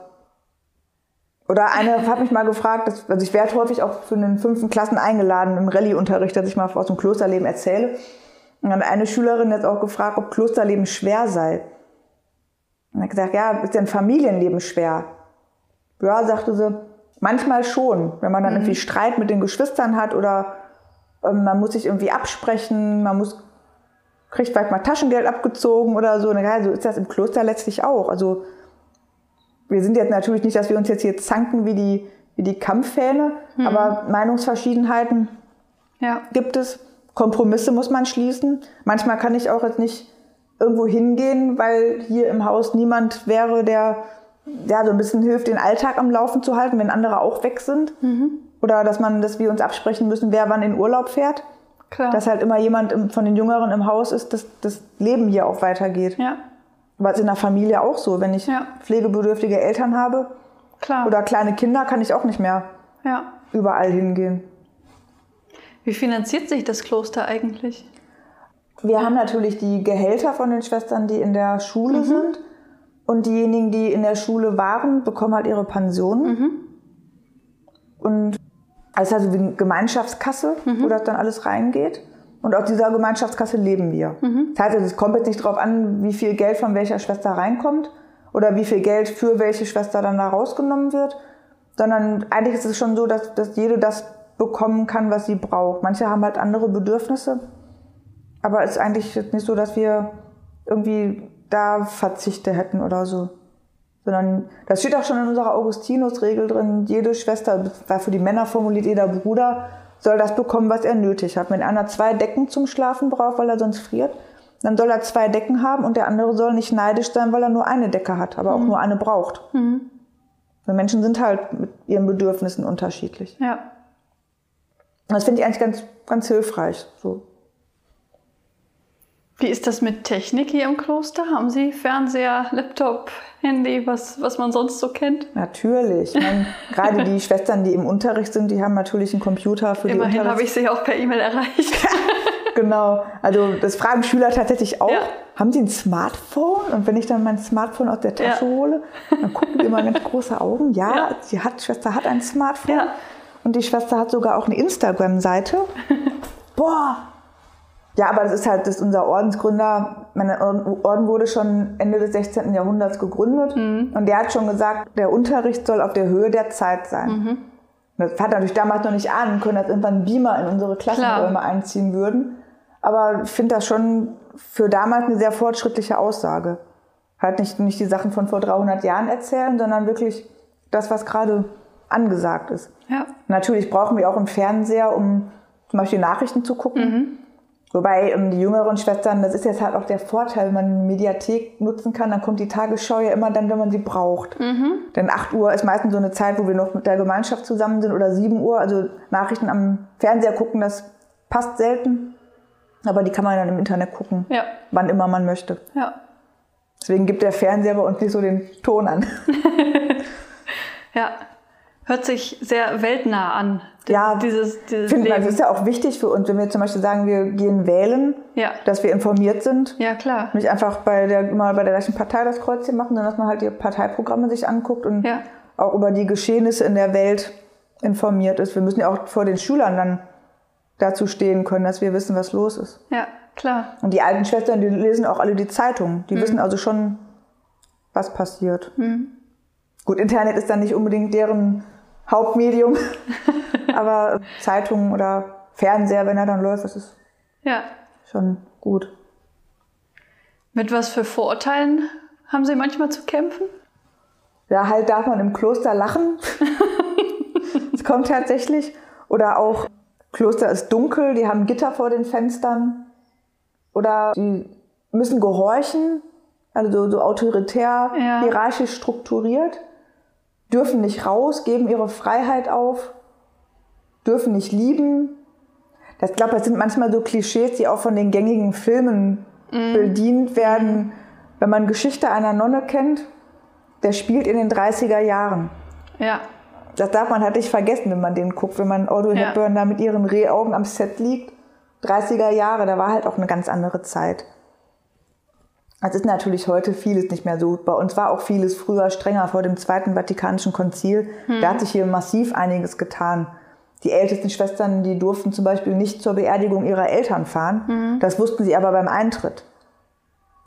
Oder eine hat mich mal gefragt, dass, also ich werde häufig auch für den fünften Klassen eingeladen im Rallye-Unterricht, dass ich mal aus dem Klosterleben erzähle. Und dann eine Schülerin jetzt auch gefragt, ob Klosterleben schwer sei. Und hat gesagt, ja, ist denn Familienleben schwer? Ja, sagte sie, manchmal schon, wenn man dann mhm. irgendwie Streit mit den Geschwistern hat oder ähm, man muss sich irgendwie absprechen, man muss kriegt vielleicht mal Taschengeld abgezogen oder so. Ja, so ist das im Kloster letztlich auch. Also wir sind jetzt natürlich nicht, dass wir uns jetzt hier zanken wie die, wie die Kampfhähne, mhm. aber Meinungsverschiedenheiten ja. gibt es. Kompromisse muss man schließen. Manchmal kann ich auch jetzt nicht irgendwo hingehen, weil hier im Haus niemand wäre, der ja, so ein bisschen hilft, den Alltag am Laufen zu halten, wenn andere auch weg sind. Mhm. Oder dass man, dass wir uns absprechen müssen, wer wann in Urlaub fährt. Klar. Dass halt immer jemand von den Jüngeren im Haus ist, dass das Leben hier auch weitergeht. Ja. Aber es ist in der Familie auch so. Wenn ich ja. pflegebedürftige Eltern habe Klar. oder kleine Kinder, kann ich auch nicht mehr ja. überall hingehen. Wie finanziert sich das Kloster eigentlich? Wir haben natürlich die Gehälter von den Schwestern, die in der Schule mhm. sind. Und diejenigen, die in der Schule waren, bekommen halt ihre Pensionen. Mhm. Und es ist also wie eine Gemeinschaftskasse, mhm. wo das dann alles reingeht. Und aus dieser Gemeinschaftskasse leben wir. Mhm. Das heißt, also, es kommt jetzt nicht darauf an, wie viel Geld von welcher Schwester reinkommt oder wie viel Geld für welche Schwester dann da rausgenommen wird, sondern eigentlich ist es schon so, dass, dass jede das bekommen kann, was sie braucht. Manche haben halt andere Bedürfnisse. Aber es ist eigentlich nicht so, dass wir irgendwie da Verzichte hätten oder so. Sondern das steht auch schon in unserer Augustinus-Regel drin. Jede Schwester, war für die Männer formuliert, jeder Bruder soll das bekommen, was er nötig hat. Wenn einer zwei Decken zum Schlafen braucht, weil er sonst friert, dann soll er zwei Decken haben und der andere soll nicht neidisch sein, weil er nur eine Decke hat, aber auch mhm. nur eine braucht. Mhm. Weil Menschen sind halt mit ihren Bedürfnissen unterschiedlich. Ja. Das finde ich eigentlich ganz, ganz hilfreich. So. Wie ist das mit Technik hier im Kloster? Haben Sie Fernseher, Laptop, Handy, was, was man sonst so kennt? Natürlich. Ich meine, gerade die Schwestern, die im Unterricht sind, die haben natürlich einen Computer für Immerhin die Immerhin habe ich sie auch per E-Mail erreicht. genau. Also das fragen Schüler tatsächlich auch. Ja. Haben Sie ein Smartphone? Und wenn ich dann mein Smartphone aus der Tasche Ja. hole, dann gucken die immer ganz große Augen. Ja, Ja. die hat, Schwester hat ein Smartphone. Und die Schwester hat sogar auch eine Instagram-Seite. Boah! Ja, aber das ist halt das ist unser Ordensgründer. Mein Orden wurde schon Ende des 16. Jahrhunderts gegründet. Mhm. Und der hat schon gesagt, der Unterricht soll auf der Höhe der Zeit sein. Mhm. Das hat natürlich damals noch nicht ahnen können, dass irgendwann Beamer in unsere Klassenräume einziehen würden. Aber ich finde das schon für damals eine sehr fortschrittliche Aussage. Halt nicht, nicht die Sachen von vor 300 Jahren erzählen, sondern wirklich das, was gerade angesagt ist. Ja. Natürlich brauchen wir auch einen Fernseher, um zum Beispiel Nachrichten zu gucken. Mhm. Wobei ähm, die jüngeren Schwestern, das ist jetzt halt auch der Vorteil, wenn man eine Mediathek nutzen kann, dann kommt die Tagesschau ja immer dann, wenn man sie braucht. Mhm. Denn 8 Uhr ist meistens so eine Zeit, wo wir noch mit der Gemeinschaft zusammen sind oder 7 Uhr. Also Nachrichten am Fernseher gucken, das passt selten. Aber die kann man dann im Internet gucken, Ja. wann immer man möchte. Ja. Deswegen gibt der Fernseher bei uns nicht so den Ton an. Ja. Hört sich sehr weltnah an. Ja, dieses, dieses Ich finde, Leben. das ist ja auch wichtig für uns, wenn wir zum Beispiel sagen, wir gehen wählen, ja. dass wir informiert sind. ja, klar. Nicht einfach bei der, mal bei der gleichen Partei das Kreuzchen machen, sondern dass man halt die Parteiprogramme sich anguckt und Ja. auch über die Geschehnisse in der Welt informiert ist. Wir müssen ja auch vor den Schülern dann dazu stehen können, dass wir wissen, was los ist. Ja, klar. Und die alten Schwestern, die lesen auch alle die Zeitung. Die wissen also schon, was passiert. Gut, Internet ist dann nicht unbedingt deren Hauptmedium, aber Zeitungen oder Fernseher, wenn er dann läuft, das ist Ja. schon gut. Mit was für Vorurteilen haben Sie manchmal zu kämpfen? Ja, halt darf man im Kloster lachen. Es kommt tatsächlich. Oder auch, Kloster ist dunkel, die haben Gitter vor den Fenstern. Oder die müssen gehorchen, also so, so autoritär, Ja. hierarchisch strukturiert. Dürfen nicht raus, geben ihre Freiheit auf. Dürfen nicht lieben. Das, glaube, das sind manchmal so Klischees, die auch von den gängigen Filmen bedient werden. Wenn man Geschichte einer Nonne kennt, der spielt in den 30er Jahren. Ja. Das darf man halt nicht vergessen, wenn man den guckt, wenn man Audrey Ja. Hepburn da mit ihren Rehaugen am Set liegt. 30er Jahre, da war halt auch eine ganz andere Zeit. Es ist natürlich heute vieles nicht mehr so. Bei uns war auch vieles früher strenger vor dem Zweiten Vatikanischen Konzil. Da hat sich hier massiv einiges getan. Die ältesten Schwestern, die durften zum Beispiel nicht zur Beerdigung ihrer Eltern fahren. Das wussten sie aber beim Eintritt.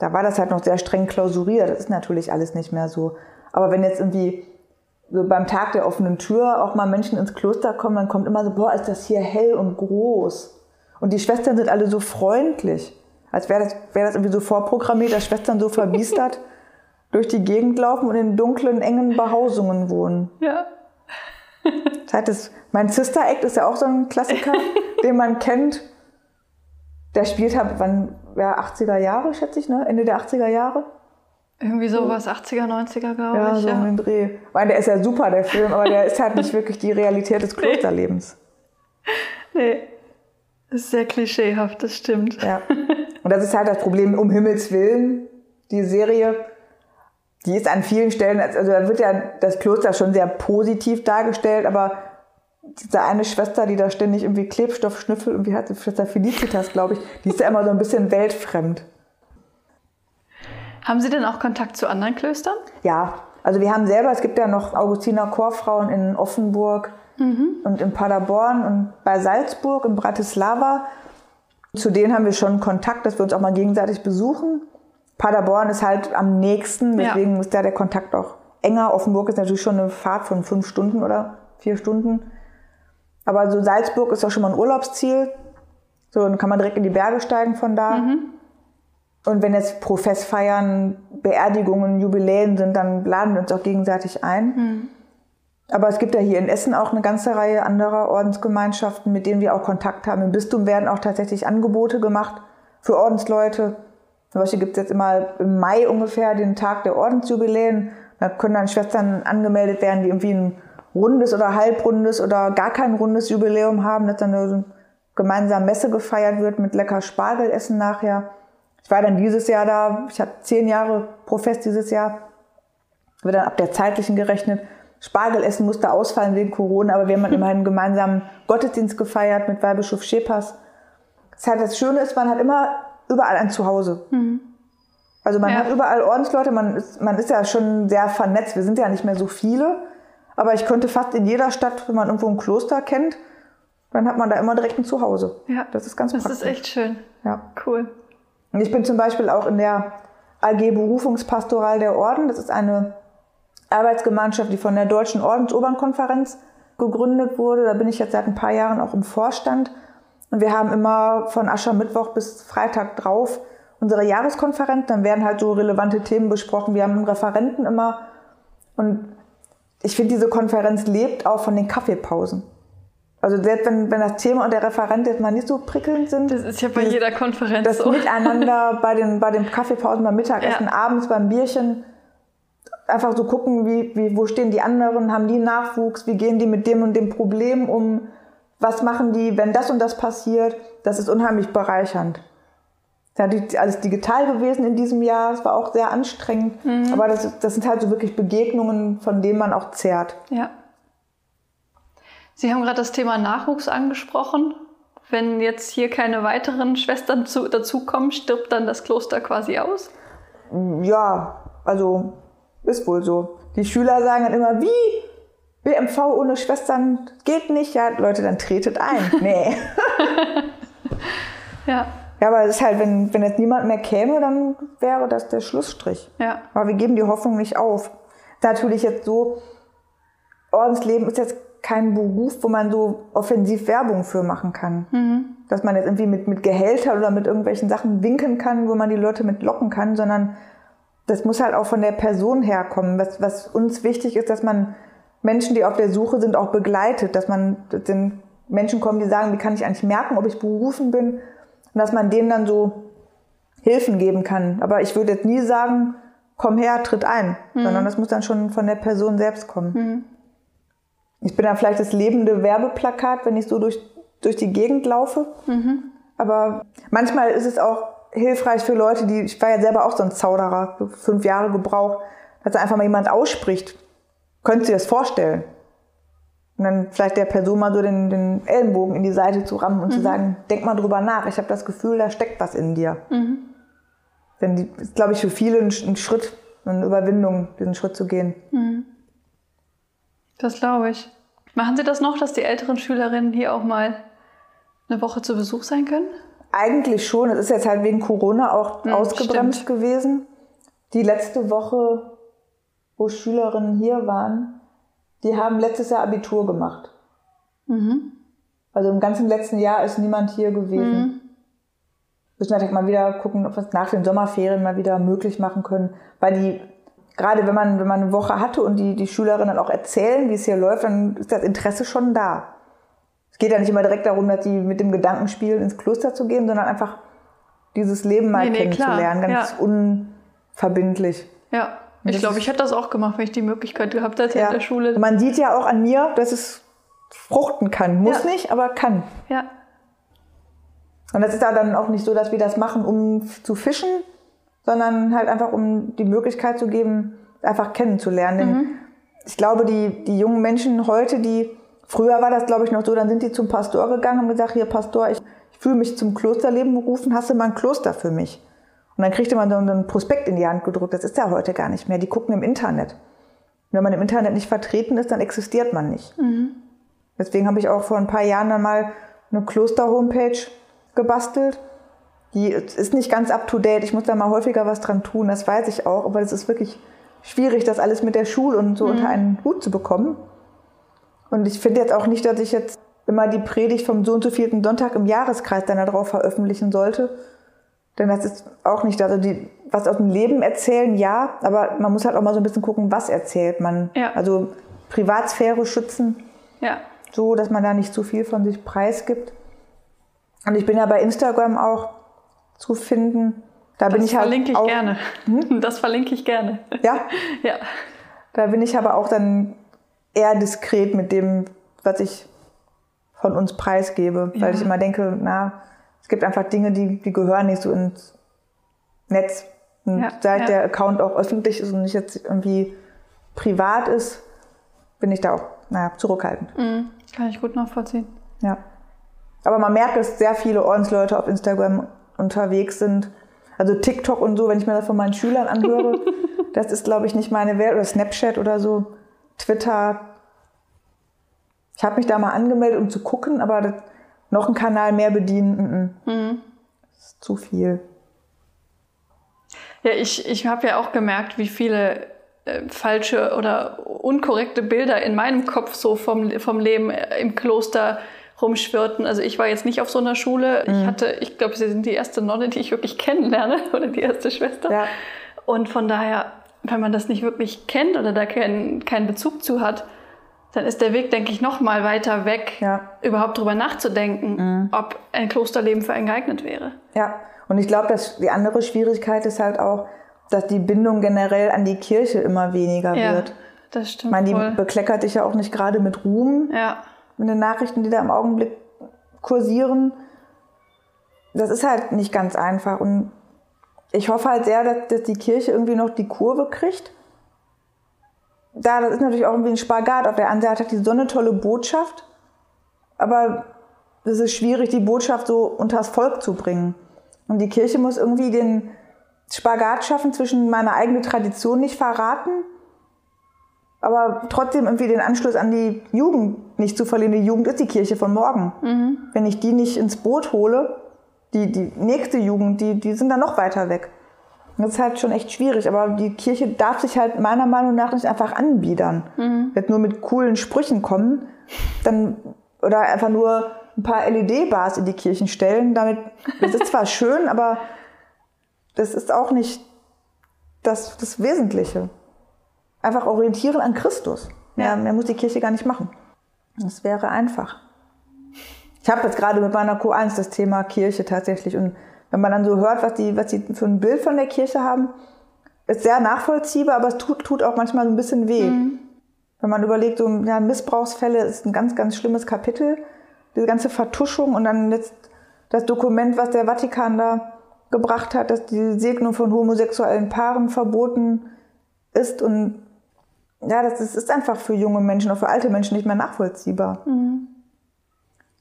Da war das halt noch sehr streng klausuriert. Das ist natürlich alles nicht mehr so. Aber wenn jetzt irgendwie so beim Tag der offenen Tür auch mal Menschen ins Kloster kommen, dann kommt immer so, boah, ist das hier hell und groß. Und die Schwestern sind alle so freundlich. Als wäre das, wäre das irgendwie so vorprogrammiert, dass Schwestern so verbiestert durch die Gegend laufen und in dunklen, engen Behausungen wohnen. Ja. Das heißt, das, mein Sister Act ist ja auch so ein Klassiker, den man kennt. Der spielt halt, wann, ja, 80er Jahre, schätze ich, ne? Ende der 80er Jahre. Irgendwie sowas, 80er, 90er, glaube Ja, ich. so Ja. den Dreh. Weil der ist ja super, der Film, aber der ist halt nicht wirklich die Realität des Klosterlebens. Nee. Das ist sehr klischeehaft, das stimmt. Ja. Und das ist halt das Problem, um Himmels Willen, die Serie, die ist an vielen Stellen, also da wird ja das Kloster schon sehr positiv dargestellt, aber diese eine Schwester, die da ständig irgendwie Klebstoff schnüffelt, und wie hat Schwester Felicitas, glaube ich, die ist ja immer so ein bisschen weltfremd. Haben Sie denn auch Kontakt zu anderen Klöstern? Ja, also wir haben selber, es gibt ja noch Augustiner Chorfrauen in Offenburg und in Paderborn und bei Salzburg in Bratislava. Zu denen haben wir schon Kontakt, dass wir uns auch mal gegenseitig besuchen. Paderborn ist halt am nächsten, Ja. deswegen ist da der Kontakt auch enger. Offenburg ist natürlich schon eine Fahrt von fünf Stunden oder vier Stunden. Aber so Salzburg ist auch schon mal ein Urlaubsziel. So, dann kann man direkt in die Berge steigen von da. Und wenn jetzt Professfeiern, Beerdigungen, Jubiläen sind, dann laden wir uns auch gegenseitig ein. Aber es gibt ja hier in Essen auch eine ganze Reihe anderer Ordensgemeinschaften, mit denen wir auch Kontakt haben. Im Bistum werden auch tatsächlich Angebote gemacht für Ordensleute. Zum Beispiel gibt es jetzt immer im Mai ungefähr den Tag der Ordensjubiläen. Da können dann Schwestern angemeldet werden, die irgendwie ein rundes oder halbrundes oder gar kein rundes Jubiläum haben, dass dann so gemeinsam Messe gefeiert wird mit lecker Spargelessen nachher. Ich war dann dieses Jahr da, ich hatte zehn Jahre Profest dieses Jahr, wird dann ab der zeitlichen gerechnet. Spargelessen musste ausfallen wegen Corona, aber wir haben immerhin einen gemeinsamen Gottesdienst gefeiert mit Weihbischof Schepers. Das, heißt, das Schöne ist, man hat immer überall ein Zuhause. Mhm. Also man ja. hat überall Ordensleute, man ist, man ist ja schon sehr vernetzt. Wir sind ja nicht mehr so viele, aber ich könnte fast in jeder Stadt, wenn man irgendwo ein Kloster kennt, dann hat man da immer direkt ein Zuhause. Ja, das ist ganz das praktisch. Das ist echt schön. Ja, cool. Und ich bin zum Beispiel auch in der AG Berufungspastoral der Orden. Das ist eine Arbeitsgemeinschaft, die von der Deutschen Ordensobernkonferenz gegründet wurde. Da bin ich jetzt seit ein paar Jahren auch im Vorstand. Und wir haben immer von Aschermittwoch bis Freitag drauf unsere Jahreskonferenz. Dann werden halt so relevante Themen besprochen. Wir haben einen Referenten immer. Und ich finde, diese Konferenz lebt auch von den Kaffeepausen. Also selbst wenn, wenn das Thema und der Referent jetzt mal nicht so prickelnd sind. Das ist ja bei dieses, jeder Konferenz das so. Miteinander bei den, bei den Kaffeepausen, beim Mittagessen, ja. abends beim Bierchen. Einfach so gucken, wie, wie, wo stehen die anderen, haben die Nachwuchs, wie gehen die mit dem und dem Problem um, was machen die, wenn das und das passiert. Das ist unheimlich bereichernd. Das ist alles digital gewesen in diesem Jahr. Es war auch sehr anstrengend. Mhm. Aber das, das sind halt so wirklich Begegnungen, von denen man auch zehrt. Ja. Sie haben gerade das Thema Nachwuchs angesprochen. Wenn jetzt hier keine weiteren Schwestern zu, dazukommen, stirbt dann das Kloster quasi aus? Ja, also ist wohl so. Die Schüler sagen dann immer, wie? BMV ohne Schwestern geht nicht. Ja, Leute, dann tretet ein. Nee. ja. Ja, aber es ist halt, wenn, wenn jetzt niemand mehr käme, dann wäre das der Schlussstrich. Ja. Aber wir geben die Hoffnung nicht auf. Natürlich jetzt so, Ordensleben ist jetzt kein Beruf, wo man so offensiv Werbung für machen kann. Mhm. Dass man jetzt irgendwie mit, mit Gehältern oder mit irgendwelchen Sachen winken kann, wo man die Leute mit locken kann, sondern das muss halt auch von der Person herkommen. Was, was uns wichtig ist, dass man Menschen, die auf der Suche sind, auch begleitet, dass man den Menschen kommen, die sagen, wie kann ich eigentlich merken, ob ich berufen bin und dass man denen dann so Hilfen geben kann. Aber ich würde jetzt nie sagen, komm her, tritt ein, mhm. sondern das muss dann schon von der Person selbst kommen. Mhm. Ich bin dann vielleicht das lebende Werbeplakat, wenn ich so durch, durch die Gegend laufe. Mhm. Aber manchmal ist es auch hilfreich für Leute, die, ich war ja selber auch so ein Zauderer, fünf Jahre gebraucht, dass einfach mal jemand ausspricht. Du dir das vorstellen? Und dann vielleicht der Person mal so den, den Ellenbogen in die Seite zu rammen und mhm. zu sagen, denk mal drüber nach, ich habe das Gefühl, da steckt was in dir. Mhm. Denn die ist, glaube ich, für viele ein, ein, Schritt, eine Überwindung, diesen Schritt zu gehen. Mhm. Das glaube ich. Machen Sie das noch, dass die älteren Schülerinnen hier auch mal eine Woche zu Besuch sein können? Eigentlich schon. Es ist jetzt halt wegen Corona auch hm, ausgebremst stimmt. gewesen. Die letzte Woche, wo Schülerinnen hier waren, die haben letztes Jahr Abitur gemacht. Mhm. Also im ganzen letzten Jahr ist niemand hier gewesen. Mhm. Müssen natürlich mal wieder gucken, ob wir es nach den Sommerferien mal wieder möglich machen können, weil die gerade wenn man, wenn man eine Woche hatte und die, die Schülerinnen auch erzählen, wie es hier läuft, dann ist das Interesse schon da. Es geht ja nicht immer direkt darum, dass die mit dem Gedanken spielen, ins Kloster zu gehen, sondern einfach dieses Leben mal nee, nee, kennenzulernen, klar. ganz ja. unverbindlich. Ja, ich glaube, ich hätte das auch gemacht, wenn ich die Möglichkeit gehabt hätte ja. in der Schule. Man sieht ja auch an mir, dass es fruchten kann. Muss ja. nicht, aber kann. Ja. Und das ist dann auch nicht so, dass wir das machen, um zu fischen, sondern halt einfach, um die Möglichkeit zu geben, einfach kennenzulernen. Denn mhm. ich glaube, die, die jungen Menschen heute, die, früher war das glaube ich noch so, dann sind die zum Pastor gegangen und gesagt, hier Pastor, ich, ich fühle mich zum Klosterleben berufen, hast du mal ein Kloster für mich? Und dann kriegte man so einen Prospekt in die Hand gedrückt. Das ist ja heute gar nicht mehr. Die gucken im Internet. Und wenn man im Internet nicht vertreten ist, dann existiert man nicht. Mhm. Deswegen habe ich auch vor ein paar Jahren dann mal eine Kloster-Homepage gebastelt die ist nicht ganz up to date. Ich muss da mal häufiger was dran tun, das weiß ich auch. Aber es ist wirklich schwierig, das alles mit der Schule und so mhm. unter einen Hut zu bekommen. Und ich finde jetzt auch nicht, dass ich jetzt immer die Predigt vom so und so vierten Sonntag im Jahreskreis dann darauf veröffentlichen sollte. Denn das ist auch nicht, also die, was aus dem Leben erzählen, ja, aber man muss halt auch mal so ein bisschen gucken, was erzählt man. Ja. Also Privatsphäre schützen. Ja. So, dass man da nicht zu viel von sich preisgibt. Und ich bin ja bei Instagram auch zu finden. Da das bin ich halt verlinke ich auch, gerne. Hm? Das verlinke ich gerne. Ja? ja. Da bin ich aber auch dann eher diskret mit dem, was ich von uns preisgebe, weil ja. ich immer denke, na, es gibt einfach Dinge, die, die gehören nicht so ins Netz. Und Ja, seit ja. der Account auch öffentlich ist und nicht jetzt irgendwie privat ist, bin ich da auch, naja, zurückhaltend. Mhm. Kann ich gut nachvollziehen. Ja. Aber man merkt, dass sehr viele Ordensleute auf Instagram unterwegs sind. Also TikTok und so, wenn ich mir das von meinen Schülern anhöre, das ist, glaube ich, nicht meine Welt. Oder Snapchat oder so. Twitter. Ich habe mich da mal angemeldet, um zu gucken, aber noch einen Kanal mehr bedienen, mm, mm. das ist zu viel. Ja, ich, ich habe ja auch gemerkt, wie viele äh, falsche oder unkorrekte Bilder in meinem Kopf so vom, vom Leben äh, im Kloster rumschwirrten. Also ich war jetzt nicht auf so einer Schule. Ich hatte, ich glaube, sie sind die erste Nonne, die ich wirklich kennenlerne oder die erste Schwester. Ja. Und von daher, wenn man das nicht wirklich kennt oder da keinen keinen Bezug zu hat, dann ist der Weg, denke ich, noch mal weiter weg, Ja. überhaupt drüber nachzudenken, ob ein Klosterleben für einen geeignet wäre. Ja, und ich glaube, dass die andere Schwierigkeit ist halt auch, dass die Bindung generell an die Kirche immer weniger Ja, wird. das Ich stimmt meine, die voll. bekleckert dich ja auch nicht gerade mit Ruhm. Ja, mit den Nachrichten, die da im Augenblick kursieren. Das ist halt nicht ganz einfach. Und ich hoffe halt sehr, dass, dass die Kirche irgendwie noch die Kurve kriegt. Da, das ist natürlich auch irgendwie ein Spagat. Auf der anderen Seite hat die so eine tolle Botschaft, aber es ist schwierig, die Botschaft so unters Volk zu bringen. Und die Kirche muss irgendwie den Spagat schaffen zwischen meiner eigenen Tradition nicht verraten aber trotzdem irgendwie den Anschluss an die Jugend nicht zu verlieren. Die Jugend ist die Kirche von morgen. Wenn ich die nicht ins Boot hole, die, die nächste Jugend, die, die sind dann noch weiter weg. Das ist halt schon echt schwierig, aber die Kirche darf sich halt meiner Meinung nach nicht einfach anbiedern. Jetzt nur mit coolen Sprüchen kommen, dann, oder einfach nur ein paar LED-Bars in die Kirchen stellen. Damit, das ist zwar schön, aber das ist auch nicht das, das Wesentliche einfach orientieren an Christus. Mehr, Ja. mehr muss die Kirche gar nicht machen. Das wäre einfach. Ich habe jetzt gerade mit meiner Q1 das Thema Kirche tatsächlich. Und wenn man dann so hört, was die, was die für ein Bild von der Kirche haben, ist sehr nachvollziehbar, aber es tut, tut auch manchmal so ein bisschen weh. Wenn man überlegt, so ja, Missbrauchsfälle ist ein ganz, ganz schlimmes Kapitel. Diese ganze Vertuschung und dann jetzt das Dokument, was der Vatikan da gebracht hat, dass die Segnung von homosexuellen Paaren verboten ist und ja, das ist, ist einfach für junge Menschen, auch für alte Menschen nicht mehr nachvollziehbar. Ich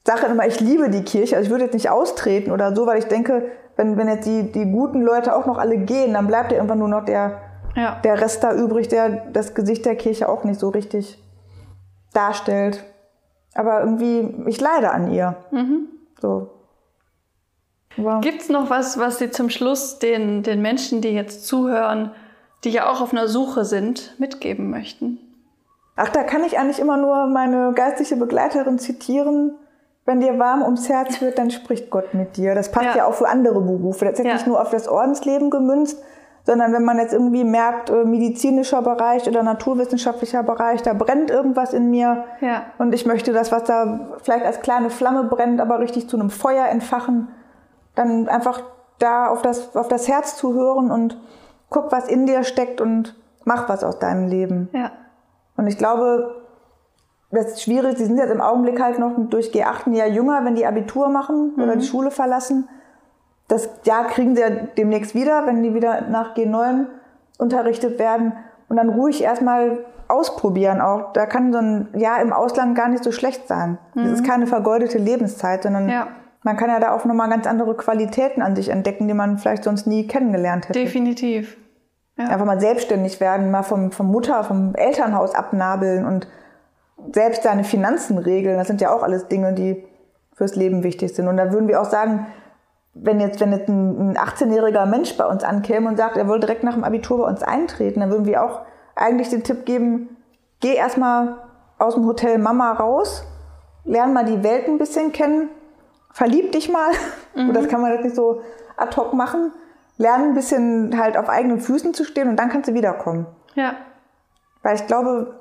sage immer, ich liebe die Kirche, also ich würde jetzt nicht austreten oder so, weil ich denke, wenn, wenn jetzt die, die guten Leute auch noch alle gehen, dann bleibt ja irgendwann nur noch der, ja. der Rest da übrig, der das Gesicht der Kirche auch nicht so richtig darstellt. Aber irgendwie, ich leide an ihr. So. Aber, Gibt's noch was, was Sie zum Schluss den, den Menschen, die jetzt zuhören, die ja auch auf einer Suche sind, mitgeben möchten? ach, da kann ich eigentlich immer nur meine geistliche Begleiterin zitieren. Wenn dir warm ums Herz wird, dann spricht Gott mit dir. Das passt ja, Ja. auch für andere Berufe. Das ist Ja. nicht nur auf das Ordensleben gemünzt, sondern wenn man jetzt irgendwie merkt, äh, medizinischer Bereich oder naturwissenschaftlicher Bereich, da brennt irgendwas in mir. Ja. Und ich möchte das, was da vielleicht als kleine Flamme brennt, aber richtig zu einem Feuer entfachen, dann einfach da auf das, auf das Herz zu hören und guck, was in dir steckt und mach was aus deinem Leben. Ja. Und ich glaube, das ist schwierig. Sie sind jetzt im Augenblick halt noch durch G8 ein Jahr jünger, wenn die Abitur machen oder die Schule verlassen. Das Jahr kriegen sie ja demnächst wieder, wenn die wieder nach G9 unterrichtet werden. Und dann ruhig erstmal ausprobieren auch. Da kann so ein Jahr im Ausland gar nicht so schlecht sein. Das ist keine vergeudete Lebenszeit, sondern Ja. man kann ja da auch nochmal ganz andere Qualitäten an sich entdecken, die man vielleicht sonst nie kennengelernt hätte. Definitiv. Ja. Einfach mal selbstständig werden, mal vom, vom Mutter, vom Elternhaus abnabeln und selbst seine Finanzen regeln. Das sind ja auch alles Dinge, die fürs Leben wichtig sind. Und da würden wir auch sagen, wenn jetzt, wenn jetzt ein, ein 18-jähriger Mensch bei uns ankäme und sagt, er will direkt nach dem Abitur bei uns eintreten, dann würden wir auch eigentlich den Tipp geben, geh erstmal aus dem Hotel Mama raus, lern mal die Welt ein bisschen kennen, verlieb dich mal. Und das kann man jetzt nicht so ad hoc machen. Lern ein bisschen halt auf eigenen Füßen zu stehen und dann kannst du wiederkommen. Ja. Weil ich glaube,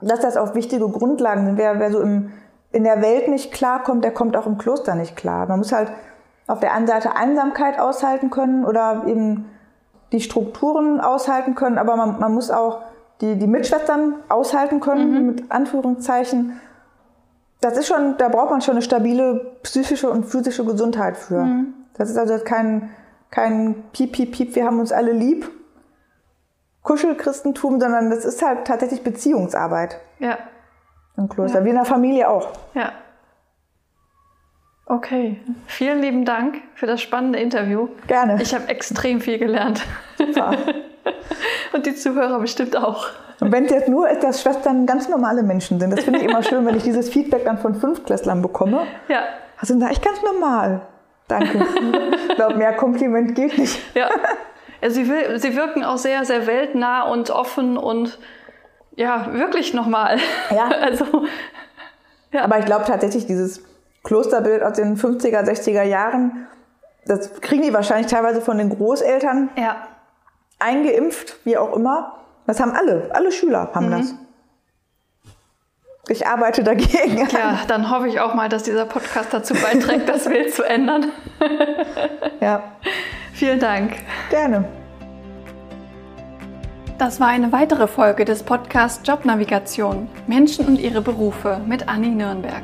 dass das auch wichtige Grundlagen sind. Wer, wer so im, in der Welt nicht klarkommt, der kommt auch im Kloster nicht klar. Man muss halt auf der einen Seite Einsamkeit aushalten können oder eben die Strukturen aushalten können, aber man, man muss auch die, die Mitschwestern aushalten können, mit Anführungszeichen. Das ist schon, da braucht man schon eine stabile psychische und physische Gesundheit für. Das ist also kein kein Piep, Piep, Piep, wir haben uns alle lieb, Kuschelchristentum, sondern das ist halt tatsächlich Beziehungsarbeit Ja. im Kloster, wie in der Familie auch. Ja. Okay. Vielen lieben Dank für das spannende Interview. Gerne. Ich habe extrem viel gelernt. Super. Und die Zuhörer bestimmt auch. Und wenn es jetzt nur ist, dass Schwestern ganz normale Menschen sind, das finde ich immer schön, wenn ich dieses Feedback dann von Fünftklässlern bekomme. Ja. Also dann sage ich ganz normal. Danke. Ich glaube, mehr Kompliment geht nicht. Ja. Ja sie, will, sie wirken auch sehr, sehr weltnah und offen und ja, wirklich nochmal. Ja. Also, Aber ich glaube tatsächlich, dieses Klosterbild aus den 50er, 60er Jahren, das kriegen die wahrscheinlich teilweise von den Großeltern ja. eingeimpft, wie auch immer. Das haben alle, alle Schüler haben das. Ich arbeite dagegen. Ja, dann hoffe ich auch mal, dass dieser Podcast dazu beiträgt, das Bild zu ändern. Ja, Vielen Dank. gerne. Das war eine weitere Folge des Podcasts Jobnavigation Menschen und ihre Berufe mit Anni Nürnberg.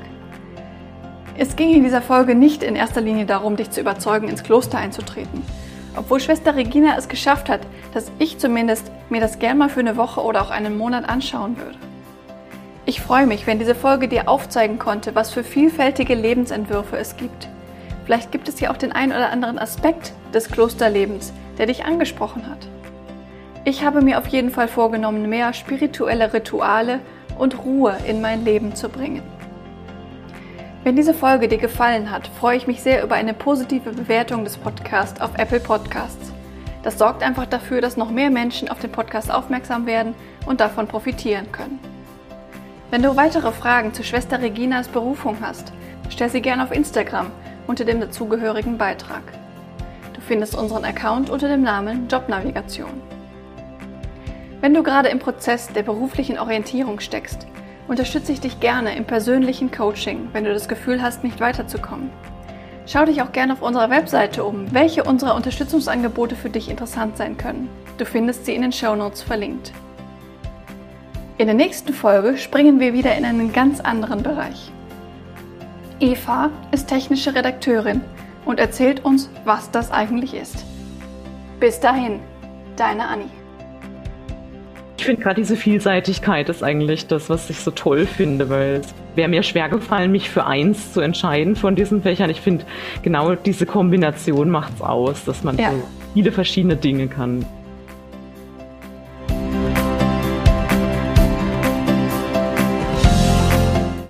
Es ging in dieser Folge nicht in erster Linie darum, dich zu überzeugen, ins Kloster einzutreten. Obwohl Schwester Regina es geschafft hat, dass ich zumindest mir das gern mal für eine Woche oder auch einen Monat anschauen würde. Ich freue mich, wenn diese Folge dir aufzeigen konnte, was für vielfältige Lebensentwürfe es gibt. Vielleicht gibt es ja auch den einen oder anderen Aspekt des Klosterlebens, der dich angesprochen hat. Ich habe mir auf jeden Fall vorgenommen, mehr spirituelle Rituale und Ruhe in mein Leben zu bringen. Wenn diese Folge dir gefallen hat, freue ich mich sehr über eine positive Bewertung des Podcasts auf Apple Podcasts. Das sorgt einfach dafür, dass noch mehr Menschen auf den Podcast aufmerksam werden und davon profitieren können. Wenn du weitere Fragen zu Schwester Reginas Berufung hast, stell sie gerne auf Instagram unter dem dazugehörigen Beitrag. Du findest unseren Account unter dem Namen Jobnavigation. Wenn du gerade im Prozess der beruflichen Orientierung steckst, unterstütze ich dich gerne im persönlichen Coaching, wenn du das Gefühl hast, nicht weiterzukommen. Schau dich auch gerne auf unserer Webseite um, welche unserer Unterstützungsangebote für dich interessant sein können. Du findest sie in den Shownotes verlinkt. In der nächsten Folge springen wir wieder in einen ganz anderen Bereich. Eva ist technische Redakteurin und erzählt uns, was das eigentlich ist. Bis dahin, deine Anni. Ich finde gerade diese Vielseitigkeit ist eigentlich das, was ich so toll finde, weil es wäre mir schwer gefallen, mich für eins zu entscheiden von diesen Fächern. Ich finde, genau diese Kombination macht es aus, dass man Ja. so viele verschiedene Dinge kann.